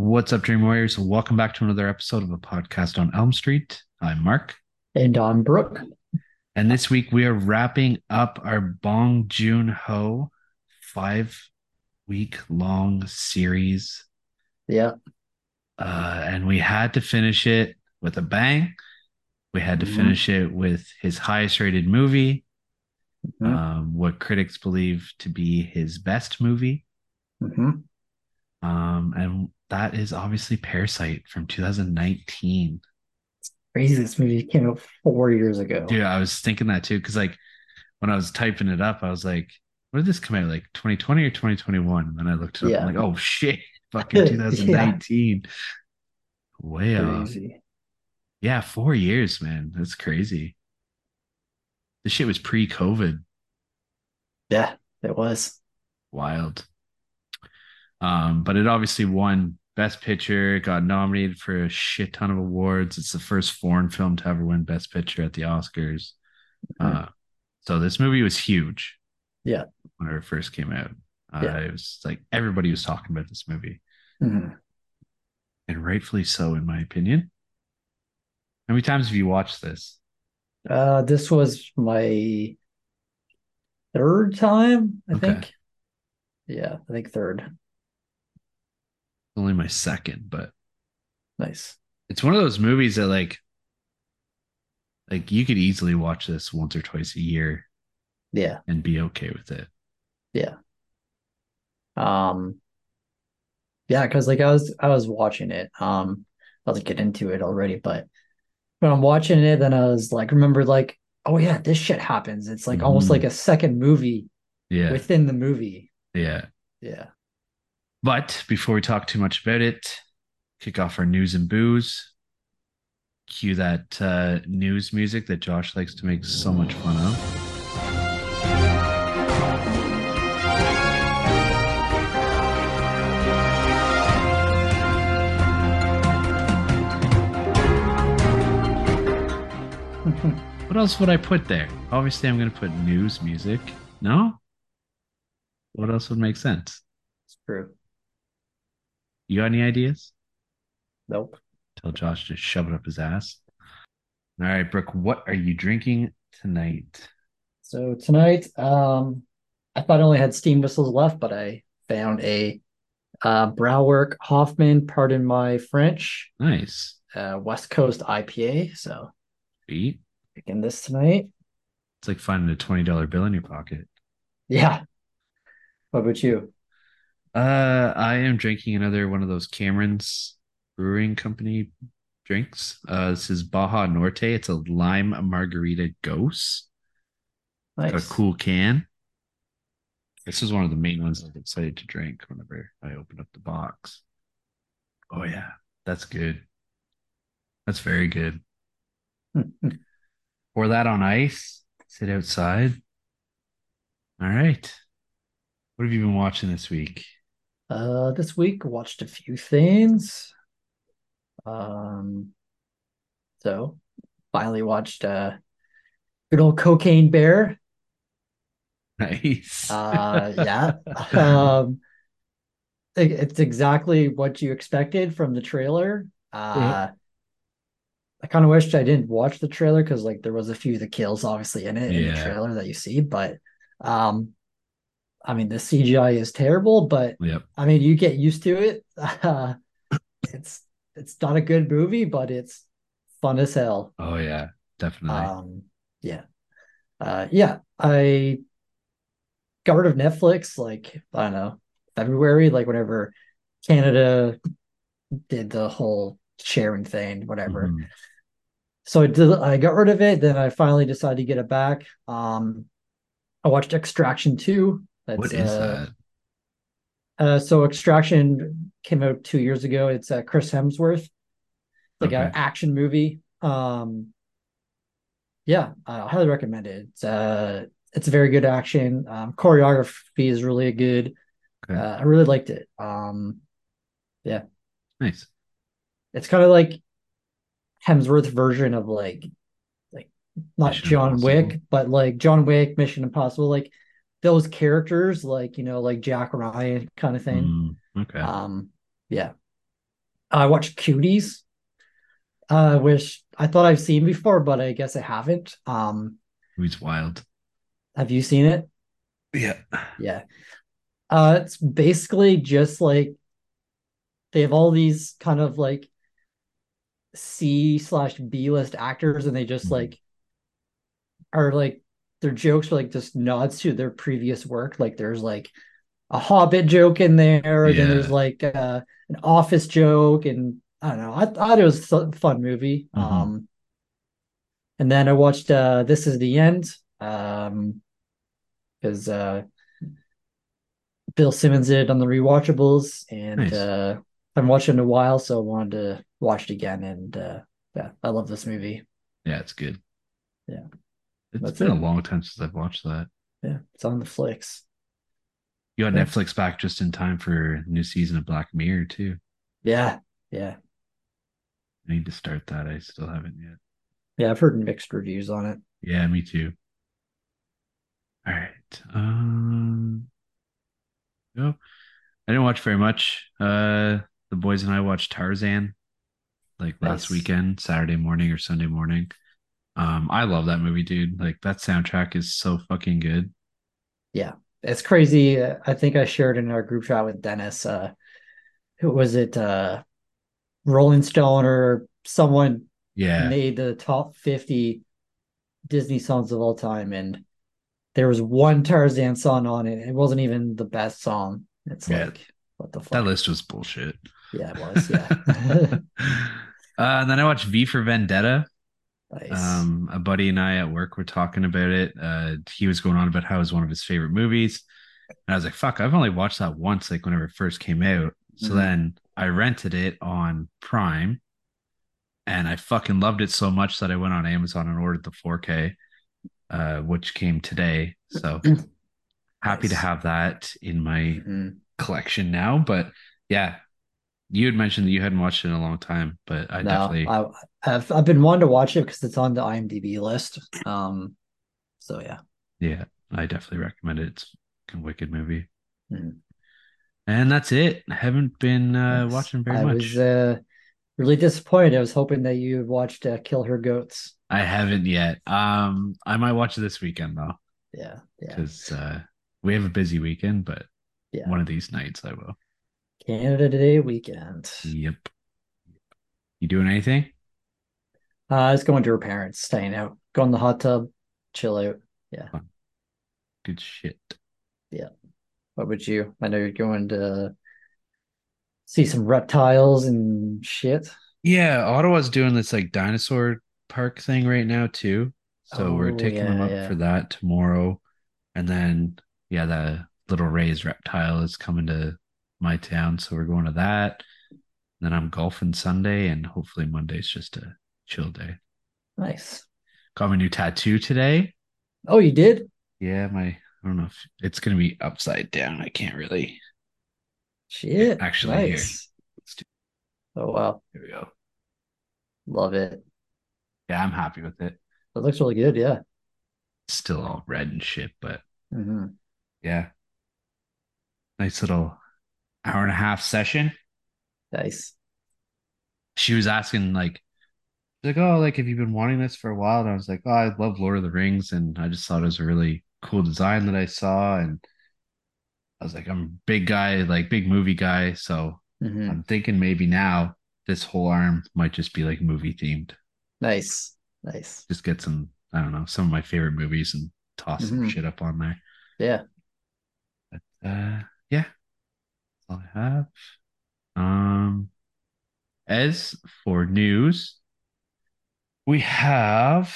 What's up, Dream Warriors? Welcome back to another episode of a podcast on Elm Street. I'm Mark. And I'm Brooke. And this week we are wrapping up our Bong Joon Ho five week long series. Yeah. Uh, and we had to finish it with a bang. We had to Mhm. finish it with his highest rated movie, Mhm. um, what critics believe to be his best movie. Mhm. Um, and that is obviously Parasite from 2019. Crazy. This movie came out four years ago. Dude, I was thinking that too, because like when I was typing it up, I was like, when did this come out? Like 2020 or 2021? And then I looked it up. Yeah. I'm like, oh shit, fucking Yeah. 2019. Way off. Yeah, four years, man. That's crazy. This shit was pre-COVID. Yeah, it was. Wild. Um, but it obviously won Best Picture, got nominated for a shit ton of awards. It's the first foreign film to ever win Best Picture at the Oscars. Mhm. Uh, so this movie was huge. Yeah. When it first came out. Uh, Yeah. It was like everybody was talking about this movie, Mhm. and rightfully so, in my opinion. How many times have you watched this? Uh, this was my third time, I Okay. think. Yeah, I think third. Only my second, but Nice. it's one of those movies that like like you could easily watch this once or twice a year Yeah. and be okay with it. Yeah. Um, yeah, because like I was I was watching it. Um, I'll get into it already, but when I'm watching it, then I was like, remember, like, oh yeah, this shit happens. It's like almost Mhm. like a second movie Yeah. within the movie. yeah. Yeah. But before we talk too much about it, kick off our news and booze. Cue that uh, news music that Josh likes to make so much fun of. What else would I put there? Obviously, I'm going to put news music. No? What else would make sense? It's true. You got any ideas? Nope. Tell Josh to shove it up his ass. All right, Brooke, what are you drinking tonight? So tonight, um, I thought I only had steam whistles left, but I found a uh, Brauwerk Hoffmann, pardon my French, Nice. uh, West Coast IPA. So Sweet. picking this tonight. It's like finding a $20 bill in your pocket. Yeah. What about you? Uh, I am drinking another one of those Cameron's Brewing Company drinks. Uh, this is Baja Norte. It's a lime margarita Gose. Got a cool can. This is one of the main ones I'm excited to drink whenever I open up the box. Oh yeah, that's good. That's very good. Pour that on ice. Sit outside. All right. What have you been watching this week? Uh, this week watched a few things. Um, so finally watched uh, good old Cocaine Bear. Nice. Uh, yeah. Um, it- it's exactly what you expected from the trailer. Uh, I kind of wished I didn't watch the trailer because like there was a few of the kills obviously in it in the trailer that you see, but um, I mean the CGI is terrible, but Yep. I mean you get used to it. Uh, it's it's not a good movie, but it's fun as hell. Oh yeah, definitely. Um, yeah. Uh, yeah, I got rid of Netflix like I don't know, February, like whenever Canada did the whole sharing thing, whatever. Mhm. So I did I got rid of it, then I finally decided to get it back. Um I watched Extraction 2. That's What is uh, that? uh so Extraction came out two years ago. It's uh, Chris Hemsworth. like an action movie. Um, yeah, I highly recommend it. It's uh, it's very good action. Um, choreography is really good. Okay. Uh, I really liked it. Um, yeah, Nice. it's kind of like Hemsworth version of like like not Mission John Impossible. Wick, but like John Wick, Mission Impossible, like those characters, like you know, like Jack Ryan kind of thing. Mm, okay. Um, yeah. I watched Cuties, uh, which I thought I've seen before, but I guess I haven't. Um, Movie's wild. have you seen it? Yeah. Yeah. Uh, it's basically just like they have all these kind of like C slash B list actors, and they just Mhm. like are like their jokes are like just nods to their previous work. Like there's like a Hobbit joke in there, and then there's like uh, an Office joke, and I don't know. I thought it was a fun movie. Mhm. Um, and then I watched uh, This Is the End, um, because uh, Bill Simmons did it on the rewatchables, and Nice. uh, I haven't watched it in a while, so I wanted to watch it again. And uh, yeah, I love this movie. Yeah, it's good. Yeah. It's That's been it. a long time since I've watched that. Yeah, it's on the flicks. You got Yeah. Netflix back just in time for new season of Black Mirror too. Yeah, yeah, I need to start that. I still haven't yet. yeah. I've heard mixed reviews on it. Yeah, me too. All right. Um no. I didn't watch very much. Uh the boys and I watched Tarzan like last Nice. weekend, Saturday morning or Sunday morning. Um, I love that movie, dude. Like that soundtrack is so fucking good. Yeah, it's crazy. I think I shared in our group chat with Dennis. Uh, who was it? Uh, Rolling Stone or someone Yeah. made the top 50 Disney songs of all time, and there was one Tarzan song on it. It wasn't even the best song. It's Yeah. like, what the fuck? That list was bullshit. Yeah, it was. Yeah. uh, and then I watched V for Vendetta. Nice. Um, a buddy and I at work were talking about it. Uh, he was going on about how it was one of his favorite movies. And I was like, fuck, I've only watched that once, like whenever it first came out. So Mhm. then I rented it on Prime and I fucking loved it so much that I went on Amazon and ordered the 4K, uh, which came today. So happy to have that in my Mhm. collection now. But yeah, you had mentioned that you hadn't watched it in a long time, but I No, definitely I, I've I've been wanting to watch it because it's on the IMDb list. Um, so yeah. Yeah, I definitely recommend it. It's a wicked movie. Mhm. And that's it. I haven't been uh, watching very much. I much. was uh, really disappointed. I was hoping that you watched uh, Kill Her Goats. I haven't yet. Um, I might watch it this weekend though, Yeah, yeah, because uh, we have a busy weekend. But yeah. one of these nights I will. Canada Day weekend. Yep. You doing anything? Uh, I was going to her parents, staying out, go in the hot tub, chill out. Yeah. Good shit. Yeah. What would you? I know you're going to see some reptiles and shit. Yeah, Ottawa's doing this like dinosaur park thing right now too. So we're Oh, taking them up yeah. for that tomorrow. And then yeah, the little Ray's reptile is coming to my town, so we're going to that. then I'm golfing Sunday and hopefully Monday's just a chill day. Nice. Got my new tattoo today. Oh, you did? Yeah, my I don't know if it's gonna be upside down. I can't really Shit. Actually, here. nice. Let's do- Oh wow, here we go. love it. Yeah, I'm happy with it. It looks really good. Yeah. It's still all red and shit, but hmm yeah. Nice little hour and a half session. Nice. She was asking like like, Oh, like have you been wanting this for a while? And I was like, Oh, I love Lord of the Rings, and I just thought it was a really cool design that I saw. And I was like, I'm a big guy, like big movie guy, so hmm I'm thinking maybe now this whole arm might just be like movie themed. Nice. Nice. Just get some, I don't know, some of my favorite movies and toss some Mhm. shit up on there. Yeah. But uh yeah. That's all I have. Um as for news, we have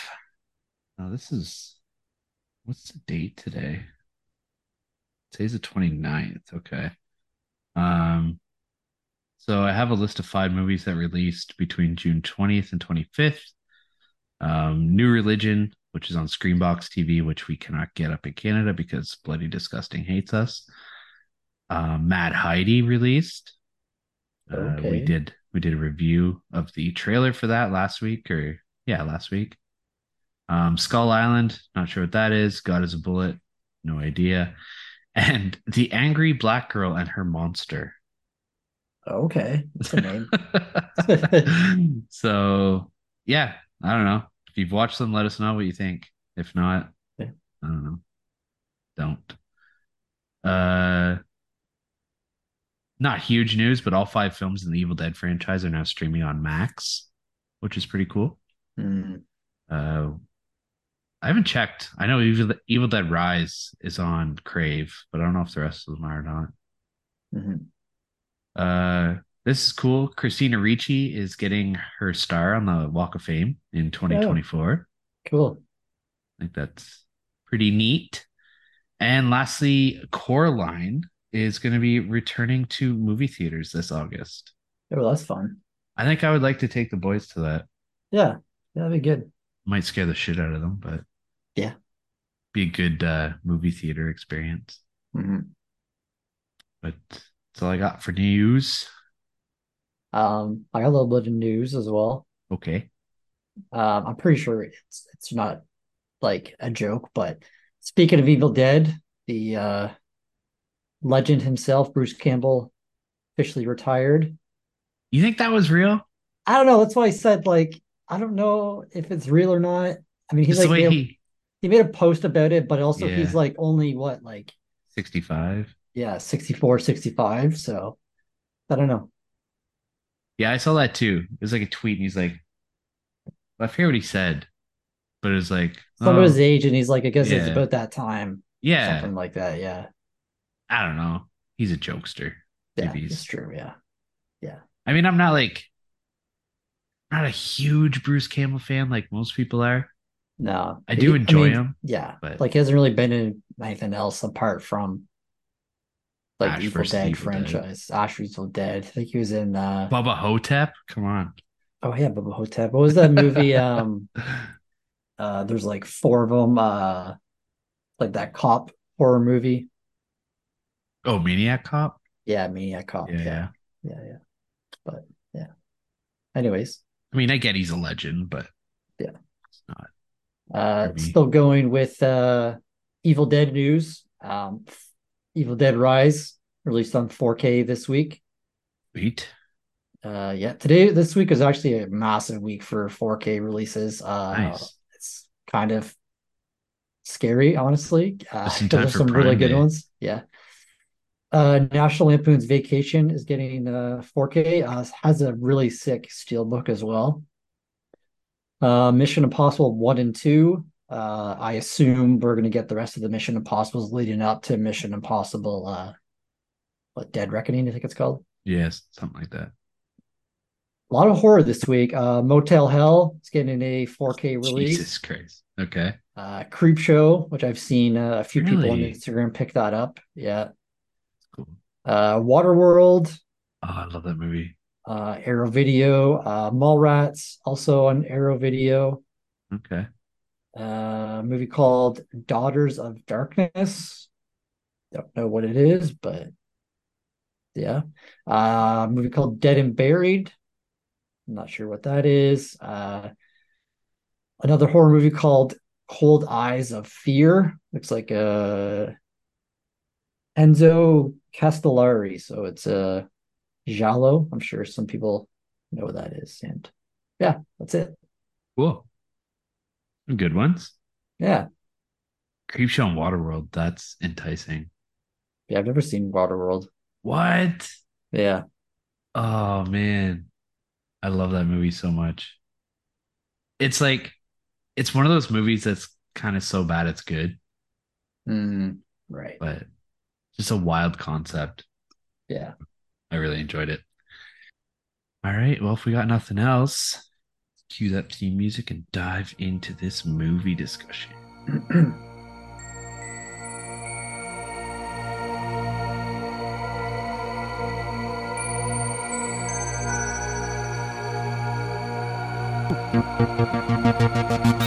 oh this is what's the date today? Today's the 29th. Okay. Um so I have a list of five movies that released between June 20th and 25th. Um, New Religion, which is on Screambox TV, which we cannot get up in Canada because Bloody Disgusting hates us. Uh, Mad Heidi released. Uh, we did we did a review of the trailer for that last week, or yeah, last week. Um, Skull Island, not sure what that is. God is a Bullet, no idea. And the Angry Black Girl and Her Monster. Okay, that's a name. so yeah, I don't know. If you've watched them, let us know what you think. If not, Yeah. I don't know. Don't. Uh not huge news, but all five films in the Evil Dead franchise are now streaming on Max, which is pretty cool. Hmm. Uh I haven't checked. I know Evil, Evil Dead Rise is on Crave, but I don't know if the rest of them are or not. Mhm. Uh, this is cool. Christina Ricci is getting her star on the Walk of Fame in 2024. Cool. I think that's pretty neat. And lastly, Coraline is going to be returning to movie theaters this August. Oh, that's fun. I think I would like to take the boys to that. Yeah, that'd be good. Might scare the shit out of them, but Yeah. be a good uh, movie theater experience. Mhm. But that's all I got for news. Um, I got a little bit of news as well. Okay. Um, I'm pretty sure it's it's not like a joke, but speaking of Evil Dead, the uh legend himself, Bruce Campbell, officially retired. You think that was real? I don't know. That's why I said like I don't know if it's real or not. I mean, he's Just like made, he he made a post about it, but also Yeah. he's like only what like 65. yeah 64, 65. So I don't know. Yeah, I saw that too. It was like a tweet, and he's like, I forget what he said, but it was like, Some oh, of his oh. age, and he's like, I guess it's about that time, yeah, something like that. Yeah, I don't know. He's a jokester. yeah, it's true. Yeah, yeah, I mean, I'm not like, not a huge Bruce Campbell fan like most people are. no, I do enjoy mean, him. Yeah, but- like he hasn't really been in anything else apart from like Ash Evil Dead Evil Dead. franchise. Ash vs. Evil Dead. I think he was in. uh Bubba Ho-Tep, come on. Oh yeah, Bubba Ho-Tep. What was that movie? um, uh, there's like four of them. Uh, like that cop horror movie. Oh, Maniac Cop. Yeah, Maniac Cop. Yeah, yeah. yeah, yeah. But yeah. Anyways, I mean, I get he's a legend, but Yeah. it's not. uh, still going with uh, Evil Dead news. Um, Evil Dead Rise released on 4K this week. Sweet. Uh, yeah, today this week is actually a massive week for 4K releases. Uh, Nice. it's kind of scary, honestly. Uh, Just in time there's some really Prime good Day. ones. Yeah. Uh, National Lampoon's Vacation is getting uh 4K. Uh, has a really sick steelbook as well. Uh, Mission Impossible one and two. Uh, I assume we're gonna get the rest of the Mission Impossibles leading up to Mission Impossible. Uh, what Dead Reckoning? I think it's called. Yes, something like that. A lot of horror this week. Uh, Motel Hell is getting a 4K release. Jesus Christ. Okay. Uh, Creepshow, which I've seen uh, a few people on Instagram pick that up. Yeah. Uh, Waterworld, Oh, I love that movie. uh, Arrow Video, uh, Mallrats, also on Arrow Video. Okay. Uh, a movie called Daughters of Darkness. Don't know what it is, but yeah. Uh, a movie called Dead and Buried. I'm not sure what that is. Uh, another horror movie called Cold Eyes of Fear. Looks like uh Enzo Castellari. So it's a uh, Giallo. I'm sure some people know what that is. And yeah, that's it. Cool. Some good ones. Yeah. Creepshow and Waterworld. That's enticing. Yeah, I've never seen Waterworld. What? Yeah. Oh man. I love that movie so much. It's like it's one of those movies that's kind of so bad it's good, Mm, right. but just a wild concept. Yeah. I really enjoyed it. All right. Well, if we got nothing else, cue that theme music and dive into this movie discussion.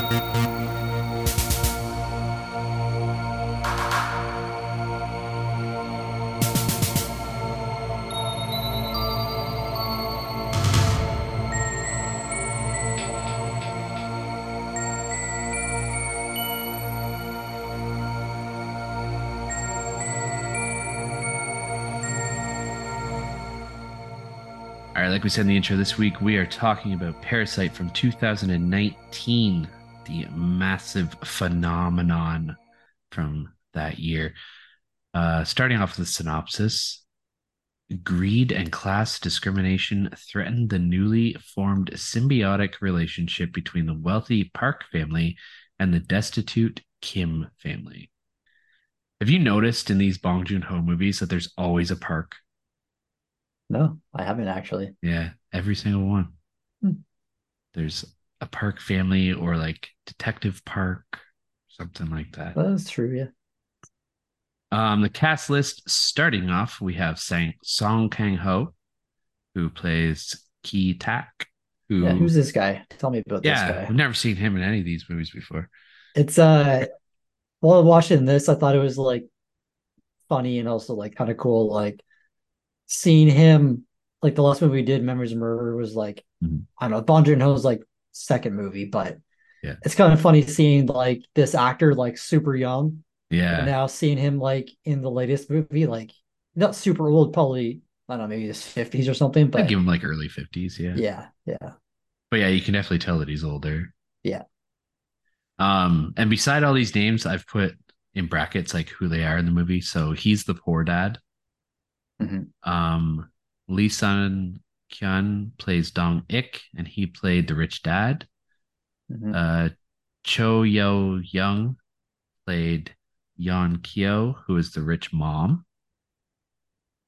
we said in the intro, this week we are talking about Parasite from 2019, the massive phenomenon from that year. Uh, starting off with the synopsis greed and class discrimination threaten the newly formed symbiotic relationship between the wealthy Park family and the destitute Kim family. Have you noticed in these Bong Joon Ho movies that there's always a park? No, I haven't actually. Yeah, every single one. Hmm. There's a Park family or like Detective Park, something like that. That's true, yeah. Um, the cast list starting off, we have Sang Song Kang Ho, who plays Ki Tak. Who, Yeah, who's this guy? Tell me about yeah, this I've never seen him in any of these movies before. It's uh while watching this, I thought it was like funny and also like kind of cool. Like seeing him like the last movie we did, Memories of Murder, was like Mhm. I don't know, Bong Joon Ho's like second movie, but Yeah. it's kind of funny seeing like this actor like super young and Yeah, now seeing him like in the latest movie, like not super old, probably I don't know, maybe his fifties or something, I'd but give him like early 50s. Yeah. yeah, yeah, But yeah, you can definitely tell that he's older. Yeah. Um, and beside all these names, I've put in brackets like who they are in the movie. So he's the poor dad. Mhm. Um, Lee Sun Kyun plays Dong Ik, and he played the rich dad. Mhm. Uh, Cho Yo Young played Yeon Kyo, who is the rich mom.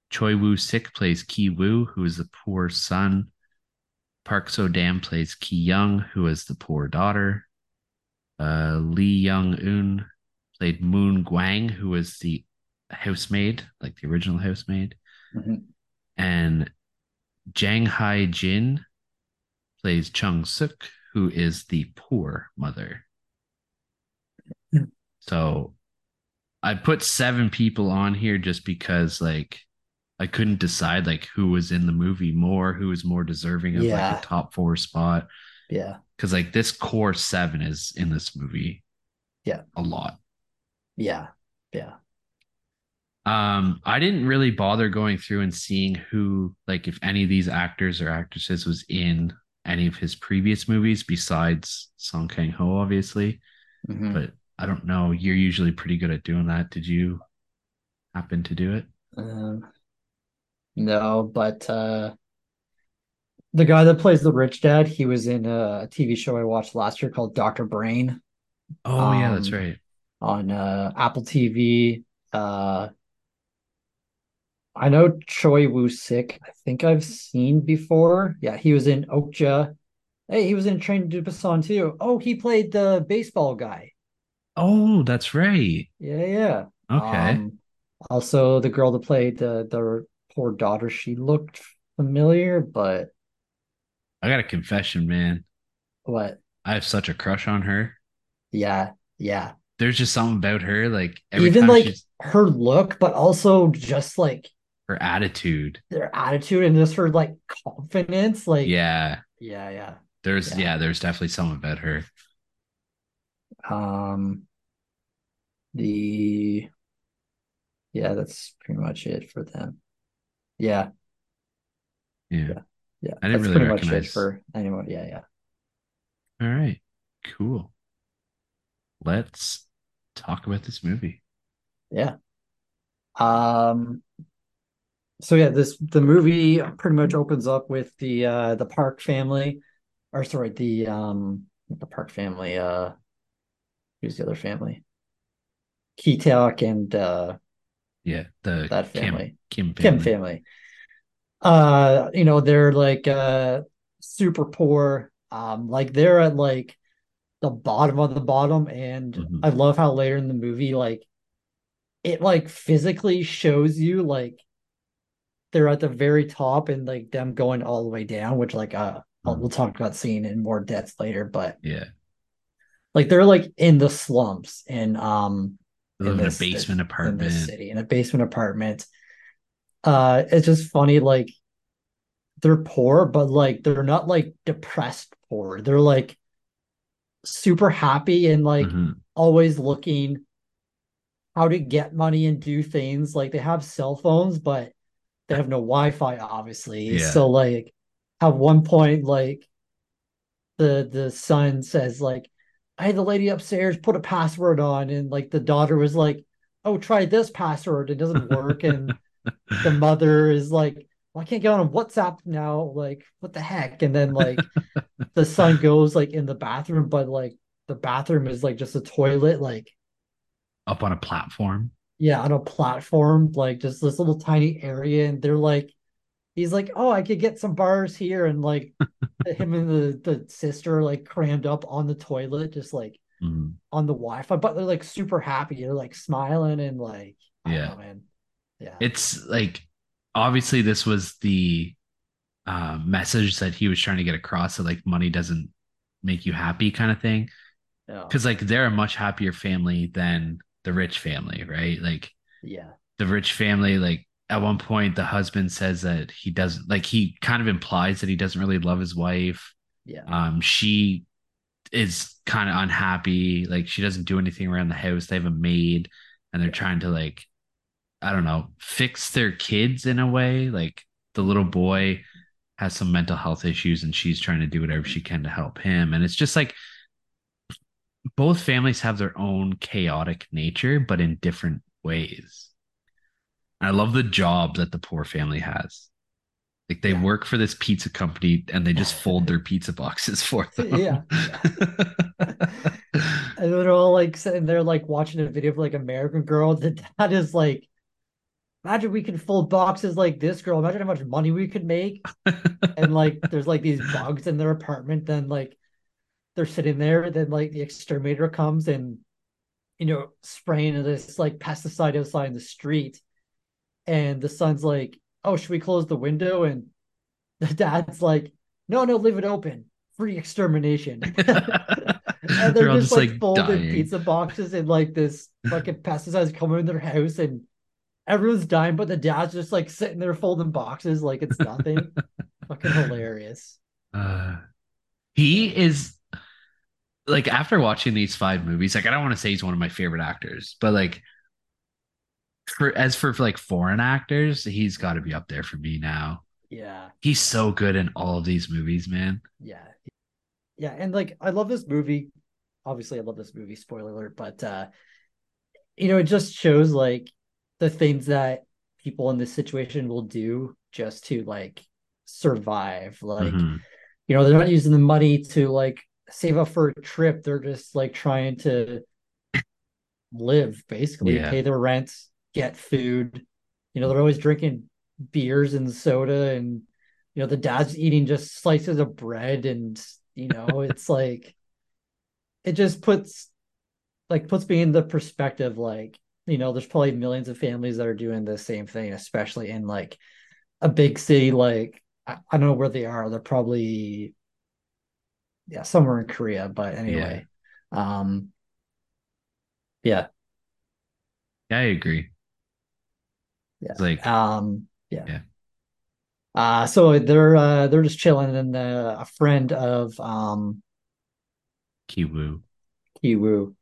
Choi Woo Sik plays Ki Woo, who is the poor son. Park So Dam plays Ki Young, who is the poor daughter. Uh, Lee Young Un played Moon Gwang, who is the housemaid, like the original housemaid. Mhm. And Jang Hai Jin plays Chung Suk, who is the poor mother. So I put seven people on here just because like I couldn't decide like who was in the movie more, who was more deserving of Yeah. like a top four spot. yeah, Cause like this core seven is in this movie. Yeah. A lot. yeah, yeah. Um, I didn't really bother going through and seeing who, like, if any of these actors or actresses was in any of his previous movies besides Song Kang Ho, obviously. Mhm. But I don't know. You're usually pretty good at doing that. Did you happen to do it? Um, no, but uh, the guy that plays the rich dad, he was in a TV show I watched last year called Dr. Brain Oh, yeah, that's Um, right. on uh, Apple TV. Uh, I know Choi Woo Sik. I think I've seen before. Yeah, he was in Okja. Hey, he was in Train to Busan too. Oh, he played the baseball guy. Oh, that's right. Yeah, yeah. Okay. Um, also, the girl that played the the poor daughter, she looked familiar, but I got a confession, man. what? I have such a crush on her. Yeah, yeah. There's just something about her, like Even like she's her look, but also just like her attitude. their attitude and just her like confidence. Like, Yeah. yeah, yeah. There's Yeah. yeah, there's definitely something about her. Um, the yeah, that's pretty much it for them. Yeah, Yeah. yeah. I didn't that's really pretty much it recognize- for anyone. Yeah, yeah. All right. Cool. Let's talk about this movie. Yeah. Um so yeah, this the movie pretty much opens up with the uh the Park family or sorry, the um the Park family, uh who's the other family? Keetak and uh Yeah, the that family. Kim Kim family. family. Uh, you know, they're like uh super poor. Um, like they're at like the bottom of the bottom, and Mhm. I love how later in the movie, like it like physically shows you like they're at the very top and like them going all the way down, which like uh Mhm. we'll talk about seeing in more depth later, but Yeah. like they're like in the slums and um live in a basement in apartment. this city in a basement apartment. Uh, it's just funny, like they're poor, but like they're not like depressed poor. They're like super happy and like Mhm. always looking how to get money and do things. Like they have cell phones, but they have no Wi-Fi, obviously. Yeah. So like at one point, like the the son says, like, I had the lady upstairs put a password on, and like the daughter was like, Oh, try this password. It doesn't work. And the mother is like, well, I can't get on WhatsApp now. Like, what the heck? And then like the son goes like in the bathroom, but like the bathroom is like just a toilet, like Up on a platform. Yeah, on a platform, like just this little tiny area. And they're like, he's like, oh, I could get some bars here, and like him and the the sister like crammed up on the toilet, just like Mhm. on the Wi-Fi, but they're like super happy. They're like smiling and like, Yeah. know, man. Yeah. It's like obviously this was the uh, message that he was trying to get across that like money doesn't make you happy kind of thing. yeah. Because like they're a much happier family than the rich family, right? Like Yeah. the rich family, like at one point the husband says that he doesn't like he kind of implies that he doesn't really love his wife. Yeah. Um, she is kind of unhappy. Like she doesn't do anything around the house. They have a maid, and they're trying to like, I don't know, fix their kids in a way. Like the little boy has some mental health issues, and she's trying to do whatever she can to help him. And it's just like both families have their own chaotic nature, but in different ways. I love the job that the poor family has. Like they Yeah. work for this pizza company and they just fold their pizza boxes for them. Yeah. And they're all like sitting there, like watching a video of like American Girl. The dad is like, imagine we can fold boxes like this girl. Imagine how much money we could make. And like, there's like these bugs in their apartment. Then like, they're sitting there. Then like the exterminator comes and, you know, spraying this like pesticide outside in the street. And the son's like, oh, should we close the window? And the dad's like, no, no, leave it open. Free extermination. and they're, just, like, folded dying. pizza boxes and like this fucking pesticides coming in their house and everyone's dying, but the dad's just like sitting there folding boxes like it's nothing. fucking hilarious. Uh, he is like after watching these five movies, like I don't want to say he's one of my favorite actors, but like for as for like foreign actors, he's got to be up there for me now. Yeah, He's so good in all of these movies, man. yeah, yeah. And like I love this movie. Obviously, I love this movie, spoiler alert, but uh you know, it just shows like the things that people in this situation will do just to like survive. Like Mhm. you know, they're not using the money to like save up for a trip. They're just like trying to live, basically, Yeah. pay their rent, get food. You know, they're always drinking beers and soda, and you know, the dad's eating just slices of bread, and you know, it's like it just puts like puts me in the perspective, like, you know, there's probably millions of families that are doing the same thing, especially in like a big city like I, I don't know where they are. They're probably yeah, somewhere in Korea, but anyway. Um yeah, Yeah, I agree. yeah. It's like Um yeah. Yeah. Uh so they're uh they're just chilling and uh, a friend of um Kiwoo. Kiwoo.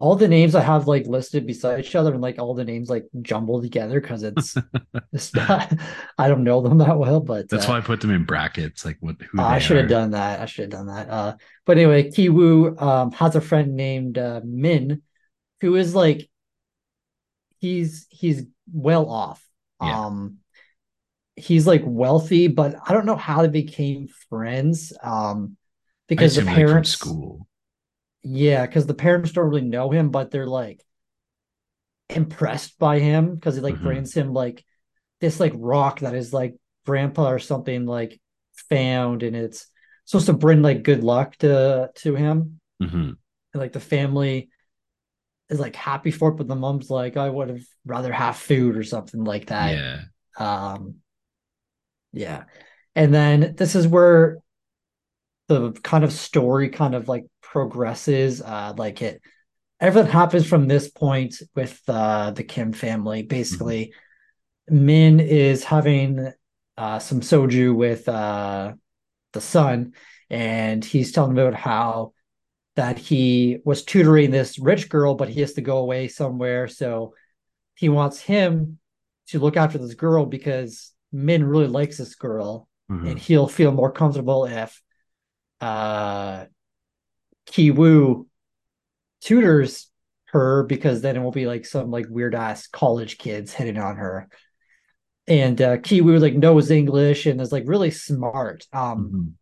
All the names I have like listed beside each other and like all the names like jumbled together because it's it's not I don't know them that well, but That's uh, why I put them in brackets, like what who I should have done that. I should have done that. Uh, but anyway, Kiwoo um has a friend named uh, Min, who is like he's he's well off. Yeah. Um, he's like wealthy, but I don't know how they became friends. Um, because the assume like parents, school. Yeah, because the parents don't really know him, but they're like impressed by him because he like Mhm. brings him like this like rock that is like grandpa or something like found and it's supposed to bring like good luck to to him Mhm. and like the family is like happy for it but the mom's like i would have rather have food or something like that Yeah. um yeah and then this is where the kind of story kind of like progresses uh like it everything happens from this point with uh the kim family basically min is having uh some soju with uh the son and he's telling about how that he was tutoring this rich girl but he has to go away somewhere so he wants him to look after this girl because min really likes this girl Mhm. and he'll feel more comfortable if uh Ki Woo tutors her because then it won't be like some like weird ass college kids hitting on her. And uh Ki Woo like knows English and is like really smart. Um Mhm.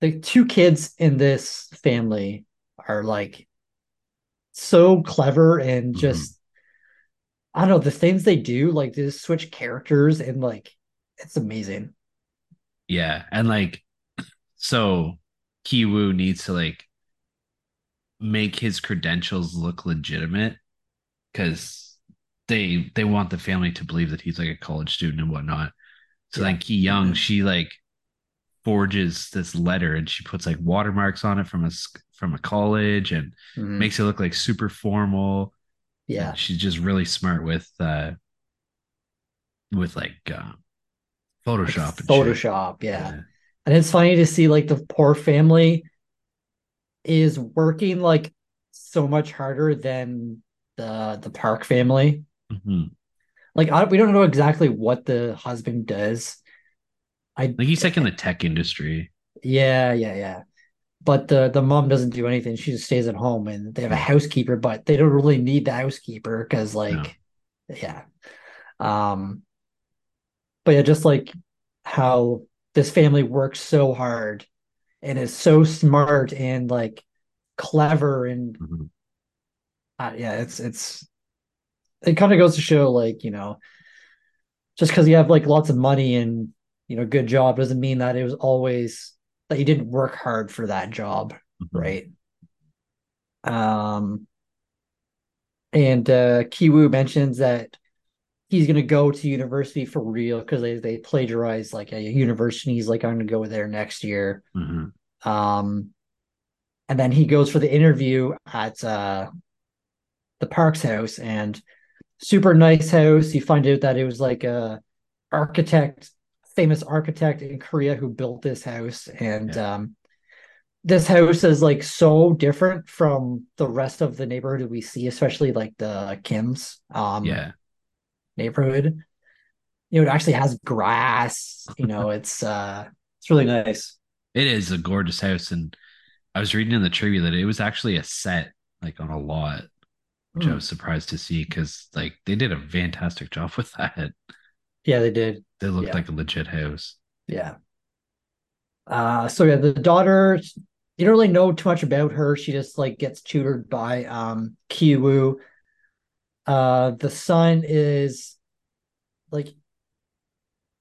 the two kids in this family are like so clever and Mhm. just I don't know the things they do like they just switch characters and like it's amazing. Yeah, and like so Kiwoo needs to like make his credentials look legitimate because they they want the family to believe that he's like a college student and whatnot. So Yeah. then Ki Young, Mhm. she like forges this letter and she puts like watermarks on it from a from a college and Mhm. makes it look like super formal. yeah. And she's just really smart with uh with like uh, Photoshop shit. Photoshop, yeah. And it's funny to see like the poor family is working like so much harder than the the Park family. Mhm. Like I, we don't know exactly what the husband does. I Like he's like in the tech industry. yeah, yeah, yeah. But the the mom doesn't do anything. She just stays at home and they have a housekeeper, but they don't really need the housekeeper because like yeah. Um but yeah, just like how this family works so hard and is so smart and like clever and Mhm. uh, yeah, it's it's it kind of goes to show like, you know, just because you have like lots of money and you know, good job doesn't mean that it was always that you didn't work hard for that job, Mhm. right? Um and uh Kiwoo mentions that he's gonna go to university for real because they they plagiarize like a university. He's like, I'm gonna go there next year. Mhm. Um, and then he goes for the interview at uh, the Parks house and super nice house. You find out that it was like a architect, famous architect in Korea who built this house. And Yeah. um, this house is like so different from the rest of the neighborhood we see, especially like the Kim's um, Yeah. Neighborhood. You know, it actually has grass. You know, it's uh, it's really nice. It is a gorgeous house. And I was reading in the trivia that it was actually a set like on a lot, which I Hmm. was surprised to see because like they did a fantastic job with that. Yeah, they did. They looked Yeah. like a legit house. Yeah. Uh, so yeah, the daughter, you don't really know too much about her. She just like gets tutored by um Kiwoo. Uh, the son is like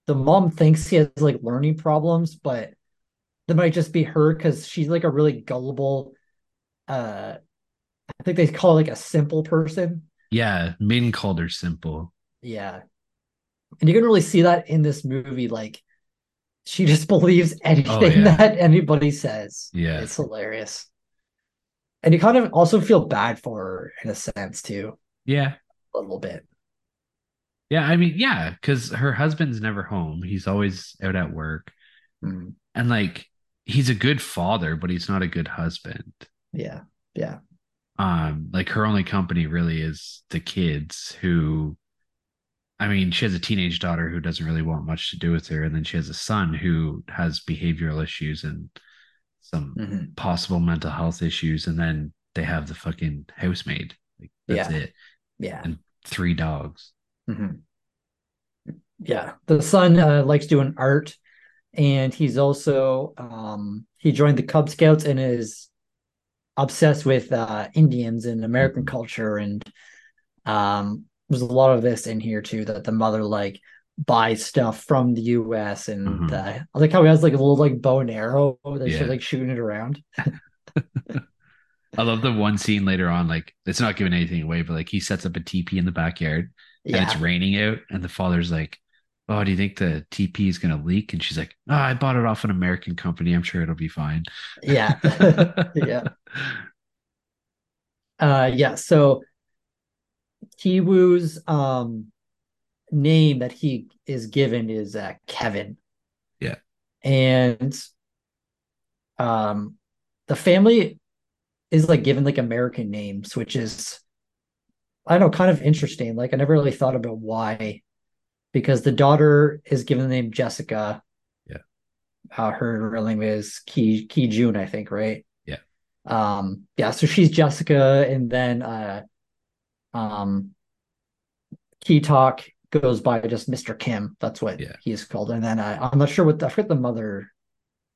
the mom thinks he has like learning problems, but that might just be her because she's like a really gullible. Uh, I think they call her like a simple person. Yeah. Min called her simple. Yeah. And you can really see that in this movie. Like, she just believes anything yeah. that anybody says. Yeah. It's hilarious. And you kind of also feel bad for her in a sense, too, Yeah. a little bit. Yeah. I mean, yeah, because her husband's never home. He's always out at work. Mm, And like he's a good father, but he's not a good husband. yeah. Yeah. um like her only company really is the kids who i mean she has a teenage daughter who doesn't really want much to do with her and then she has a son who has behavioral issues and some Mhm. possible mental health issues and then they have the fucking housemaid like that's Yeah. it Yeah. and three dogs Mhm. Yeah. The son uh, likes doing art and he's also um he joined the Cub Scouts and is obsessed with uh Indians and American Mhm. culture and um there's a lot of this in here too that the mother like buys stuff from the US and Mhm. uh, I like how he has like a little like bow and arrow that Yeah. she's like shooting it around. i love the one scene later on like it's not giving anything away but like he sets up a teepee in the backyard and it's raining out and the father's like oh do you think the tp is going to leak and she's like oh i bought it off an american company i'm sure it'll be fine Yeah. yeah. Uh yeah, so Kiwoo's um name that he is given is uh, Kevin. Yeah. And um the family is like given like American names, which is I don't know, kind of interesting. Like I never really thought about why. Because the daughter is given the name Jessica Yeah. uh, her real name is Key Ki June, I think, right? Yeah. Um, yeah, so she's Jessica, and then uh um Key Talk goes by just Mr. Kim. That's what Yeah. he's called. And then uh, I'm not sure what the, I forget the mother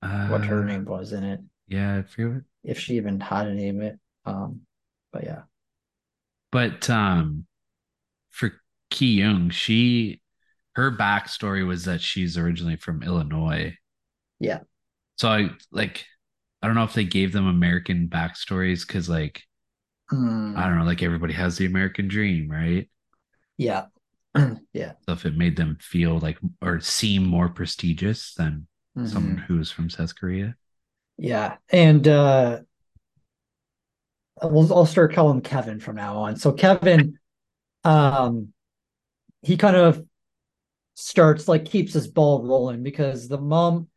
what her Uh, name was in it, Yeah, I forget. if she even had a name it. Um, but yeah. But um, for Ki Young, she her backstory was that she's originally from Illinois. Yeah. So I like I don't know if they gave them American backstories because like Hmm. I don't know, like everybody has the American dream, right? yeah. yeah. So if it made them feel like or seem more prestigious than Mhm. someone who's from South Korea. Yeah. And uh we'll I'll start calling him Kevin from now on. So Kevin um he kind of starts like keeps his ball rolling because the mom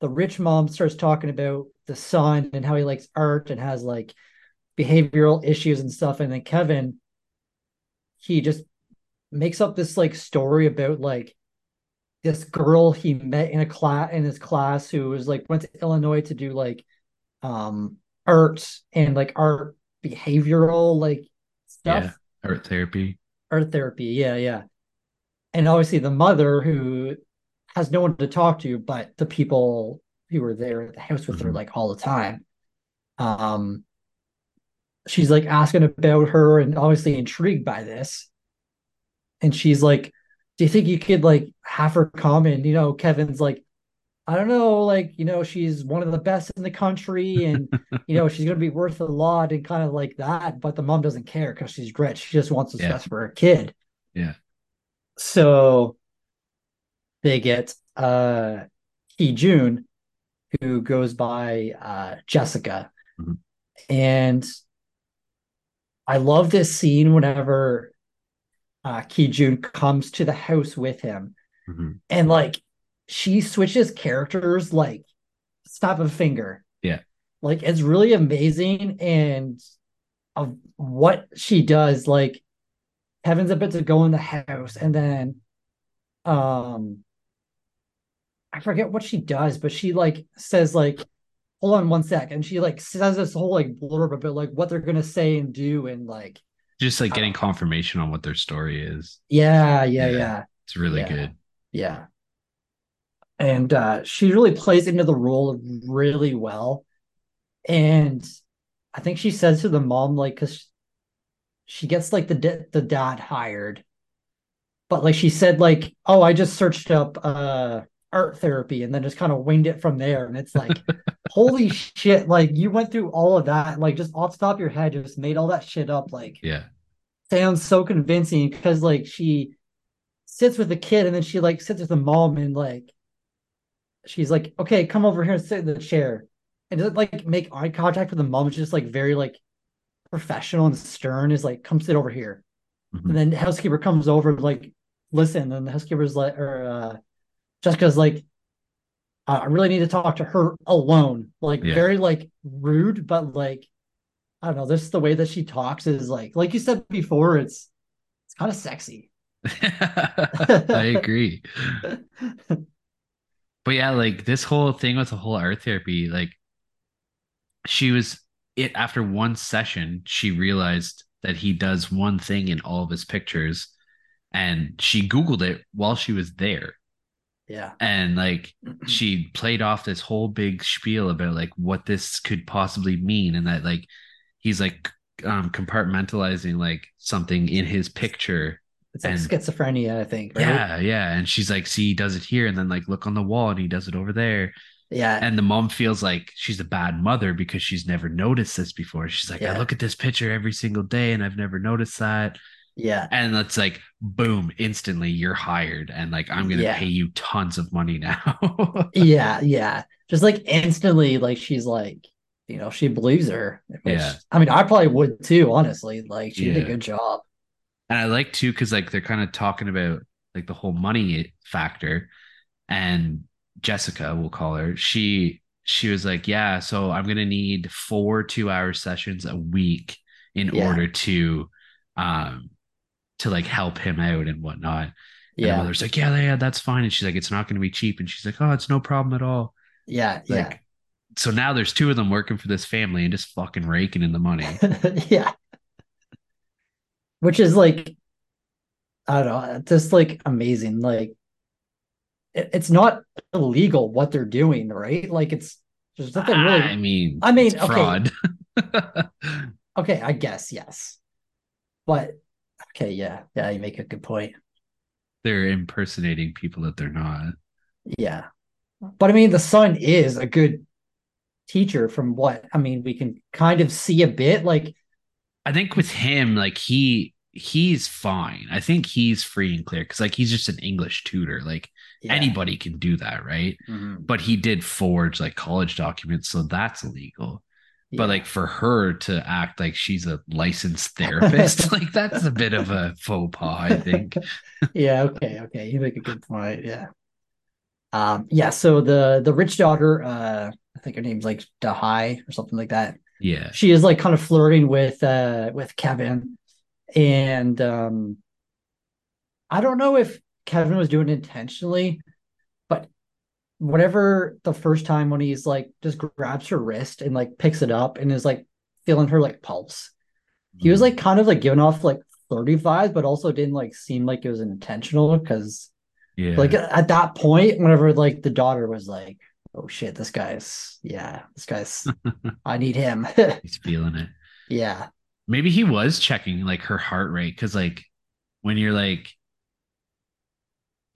the rich mom starts talking about the son and how he likes art and has like behavioral issues and stuff and then Kevin he just makes up this like story about like this girl he met in a class in his class who was like went to Illinois to do like um art and like art behavioral like stuff Yeah. Art therapy. art therapy yeah yeah and obviously the mother who has no one to talk to but the people who were there at the house with her Mhm. like all the time um she's like asking about her and obviously intrigued by this and she's like do you think you could like have her come and you know kevin's like i don't know like you know she's one of the best in the country and you know she's going to be worth a lot and kind of like that but the mom doesn't care because she's rich she just wants what's Yeah. best for her kid Yeah. so they get uh Hee June, who goes by uh Jessica. Mhm. And I love this scene whenever uh Ki June comes to the house with him Mhm. and like she switches characters like of a finger. Yeah. Like it's really amazing and of what she does. Like Kevin's about to go in the house and then um I forget what she does, but she like says like hold on one sec and she like says this whole like blurb about like what they're gonna say and do and like Just like getting Uh, confirmation on what their story is. yeah yeah Yeah. yeah It's really Yeah. good. Yeah. And uh, she really plays into the role really well. And I think she says to the mom, like, because she gets like the the dad hired, but like she said, like, oh, I just searched up uh art therapy and then just kind of winged it from there. And it's like, holy shit, like you went through all of that, like just off the top of your head, just made all that shit up, like Yeah. sounds so convincing because like she sits with the kid and then she like sits with the mom and like she's like, okay, come over here and sit in the chair. And doesn't like make eye contact with the mom. It's just like very like professional and stern is like, come sit over here. Mhm. And then the housekeeper comes over, like, listen. And the housekeeper's like, or uh Jessica's like, uh, I really need to talk to her alone. Like Yeah. very like rude, but like I don't know, this is the way that she talks is like like you said before, it's it's kind of sexy. I agree. But yeah, like this whole thing with the whole art therapy, like she was it after one session, she realized that he does one thing in all of his pictures. And she Googled it while she was there. Yeah. And like she played off this whole big spiel about like what this could possibly mean and that like he's like um compartmentalizing like something in his picture It's like And- schizophrenia, I think. Right? yeah yeah and she's like see he does it here and then like look on the wall and he does it over there Yeah. and the mom feels like she's a bad mother because she's never noticed this before she's like Yeah. i look at this picture every single day and i've never noticed that yeah. and it's like boom instantly you're hired and like i'm gonna Yeah. pay you tons of money now Yeah. Yeah. Just like instantly, like she's like, you know, she believes her. Which, Yeah. I mean, I probably would too, honestly. Like she did a good job. And I like too because like they're kind of talking about like the whole money factor, and Jessica, we'll call her. She she was like, yeah, so I'm gonna need four two hour sessions a week in Yeah. order to um to like help him out and whatnot. And the Yeah. mother's like, yeah, yeah, that's fine. And she's like, it's not gonna be cheap. And she's like, oh, it's no problem at all. Yeah, Like, so now there's two of them working for this family and just fucking raking in the money. yeah. yeah. Which is like I don't know, just like amazing. Like it, it's not illegal what they're doing, right? Like it's there's nothing really I mean, I mean, okay. fraud. Okay, I guess yes. But okay, yeah, yeah, you make a good point. They're impersonating people that they're not. Yeah. But I mean, the son is a good teacher from what I mean, we can kind of see a bit like I think with him, like he he's fine. I think he's free and clear because like he's just an English tutor. Like yeah. anybody can do that, right? Mhm. But he did forge like college documents, so that's illegal. Yeah. But like for her to act like she's a licensed therapist, like that's a bit of a faux pas, I think. yeah, okay, okay. You make a good point. Yeah. Um, yeah, so the the rich daughter, uh, I think her name's like Dahai or something like that. Yeah. She is like kind of flirting with uh with Kevin. And um I don't know if Kevin was doing it intentionally, whatever the first time when he's like just grabs her wrist and like picks it up and is like feeling her like pulse. He was mm-hmm. like kind of like giving off like flirty vibes, but also didn't like seem like it was intentional because yeah. like at that point, whenever like the daughter was like, "Oh shit, this guy's yeah, this guy's I need him." he's feeling it. yeah, Maybe he was checking like her heart rate because like when you're like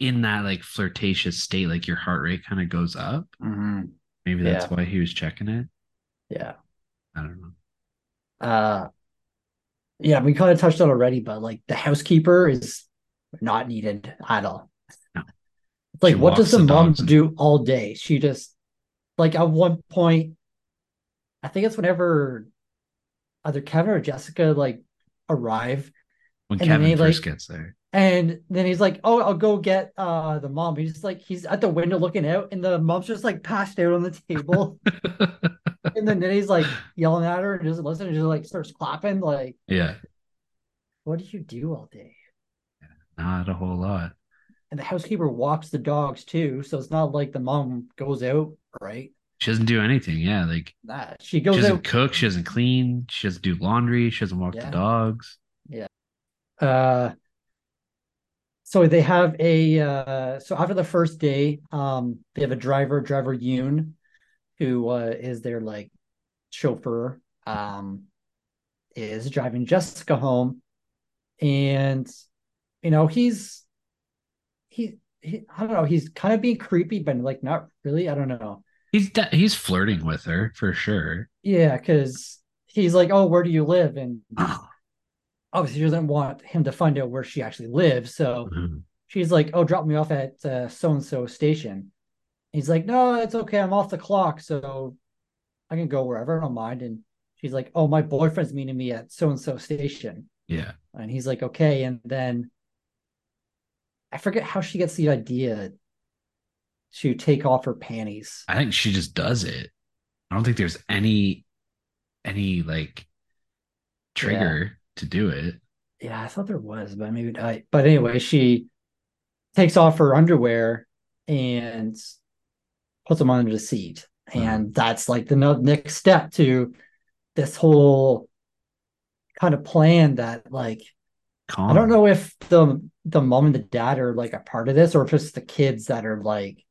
in that like flirtatious state, like your heart rate kind of goes up. Mhm. Maybe that's Yeah. why he was checking it. yeah. I don't know. Uh, yeah, we kind of touched on already, but like the housekeeper is not needed at all. No. Like, She what does the the mom and- do all day? She just like at one point, I think it's whenever either Kevin or Jessica like arrive, When Kevin he, first like- gets there. And then he's like, "Oh, I'll go get uh the mom." He's just like he's at the window looking out, and the mom's just like passed out on the table, and then he's like yelling at her and doesn't listen, and just like starts clapping. Like, yeah. what did you do all day? Not a whole lot. and the housekeeper walks the dogs too. So it's not like the mom goes out, right? She doesn't do anything. Yeah. Like Nah, she goes. she doesn't out. cook. She doesn't clean. She doesn't do laundry. She doesn't walk Yeah. the dogs. Yeah. Uh, so they have a uh, so after the first day, um, they have a driver, driver Yoon, who uh, is their like chauffeur, um, is driving Jessica home, and you know he's he, he I don't know he's kind of being creepy, but like not really. I don't know. He's he's flirting with her for sure. Yeah, because he's like, "Oh, where do you live?" And obviously, she doesn't want him to find out where she actually lives. So Mhm. she's like, "Oh, drop me off at so and so station." He's like, "No, it's okay. I'm off the clock, so I can go wherever. I don't mind." And she's like, "Oh, my boyfriend's meeting me at so and so station." Yeah. And he's like, "Okay." And then I forget how she gets the idea to take off her panties. I think she just does it. I don't think there's any any like trigger to do it. Yeah, I thought there was, but maybe I. But anyway, she takes off her underwear and puts them under the seat, uh-huh. and that's like the next step to this whole kind of plan that like Calm. I don't know if the the mom and the dad are like a part of this or if it's the kids that are like,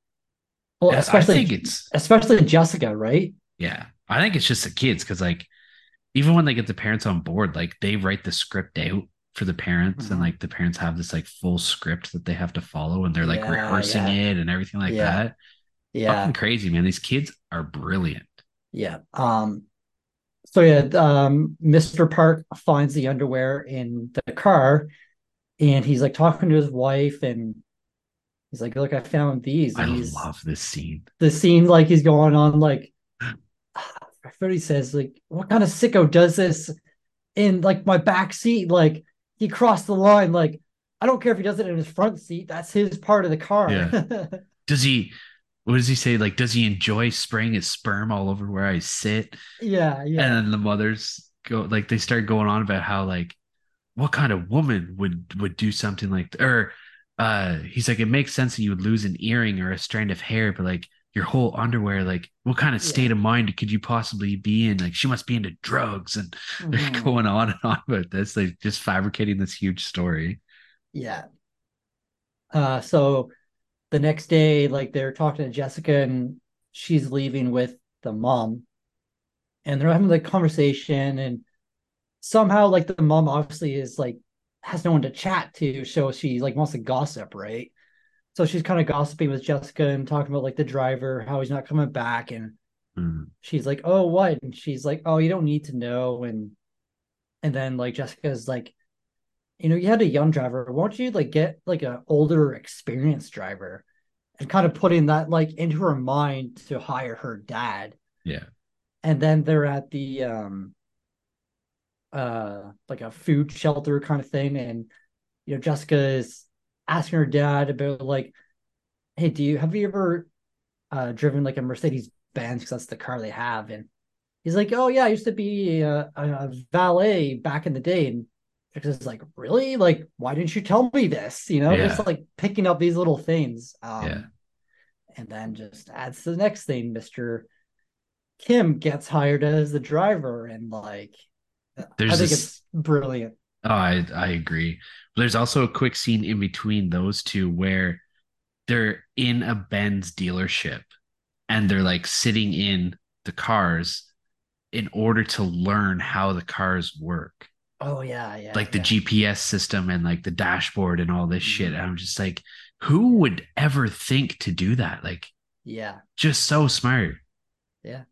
well, especially I think it's especially Jessica, right? yeah. I think it's just the kids because like even when they get the parents on board, like they write the script out for the parents and Mhm. like the parents have this like full script that they have to follow and they're like Yeah, rehearsing yeah. it and everything like Yeah. that. Yeah, Fucking crazy, man. These kids are brilliant. Yeah. Um, so yeah, um, Mr. Park finds the underwear in the car and he's like talking to his wife and he's like, look, I found these. I And he's love this scene. the scene like he's going on like I forget what he says, like, what kind of sicko does this in like my back seat? Like he crossed the line, like I don't care if he does it in his front seat, that's his part of the car. Does he what does he say? Like, does he enjoy spraying his sperm all over where I sit? yeah, yeah. And then the mothers go like they start going on about how like what kind of woman would would do something like or uh he's like it makes sense that you would lose an earring or a strand of hair, but like your whole underwear, like what kind of Yeah. state of mind could you possibly be in? Like she must be into drugs and they're Mhm. going on and on about this, like just fabricating this huge story. Yeah. Uh, so the next day, like they're talking to Jessica and she's leaving with the mom. And they're having the conversation and somehow like the mom obviously is like has no one to chat to, so she like wants to gossip, right? So she's kind of gossiping with Jessica and talking about like the driver, how he's not coming back, and Mm. she's like, "Oh, what?" And she's like, "Oh, you don't need to know." And and then like Jessica's like, "You know, you had a young driver. Why don't you like get like an older, experienced driver?" And kind of putting that like into her mind to hire her dad. Yeah. And then they're at the um uh like a food shelter kind of thing, and you know, Jessica is asking her dad about like, "Hey, do you have you ever uh driven like a Mercedes Benz because that's the car they have?" And he's like, "Oh yeah, I used to be a, a valet back in the day." And Jessica's like, "Really? Like, why didn't you tell me this?" You know, Yeah. just like picking up these little things. Um, Yeah. And then just adds to the next thing, Mister Kim gets hired as the driver, and like, There's I think this- it's brilliant. Oh, I I agree. There's also a quick scene in between those two where they're in a Benz dealership and they're like sitting in the cars in order to learn how the cars work. Oh yeah, yeah. Like the yeah. GPS system and like the dashboard and all this shit. Mhm. And I'm just like, who would ever think to do that? Like Yeah, just so smart. Yeah,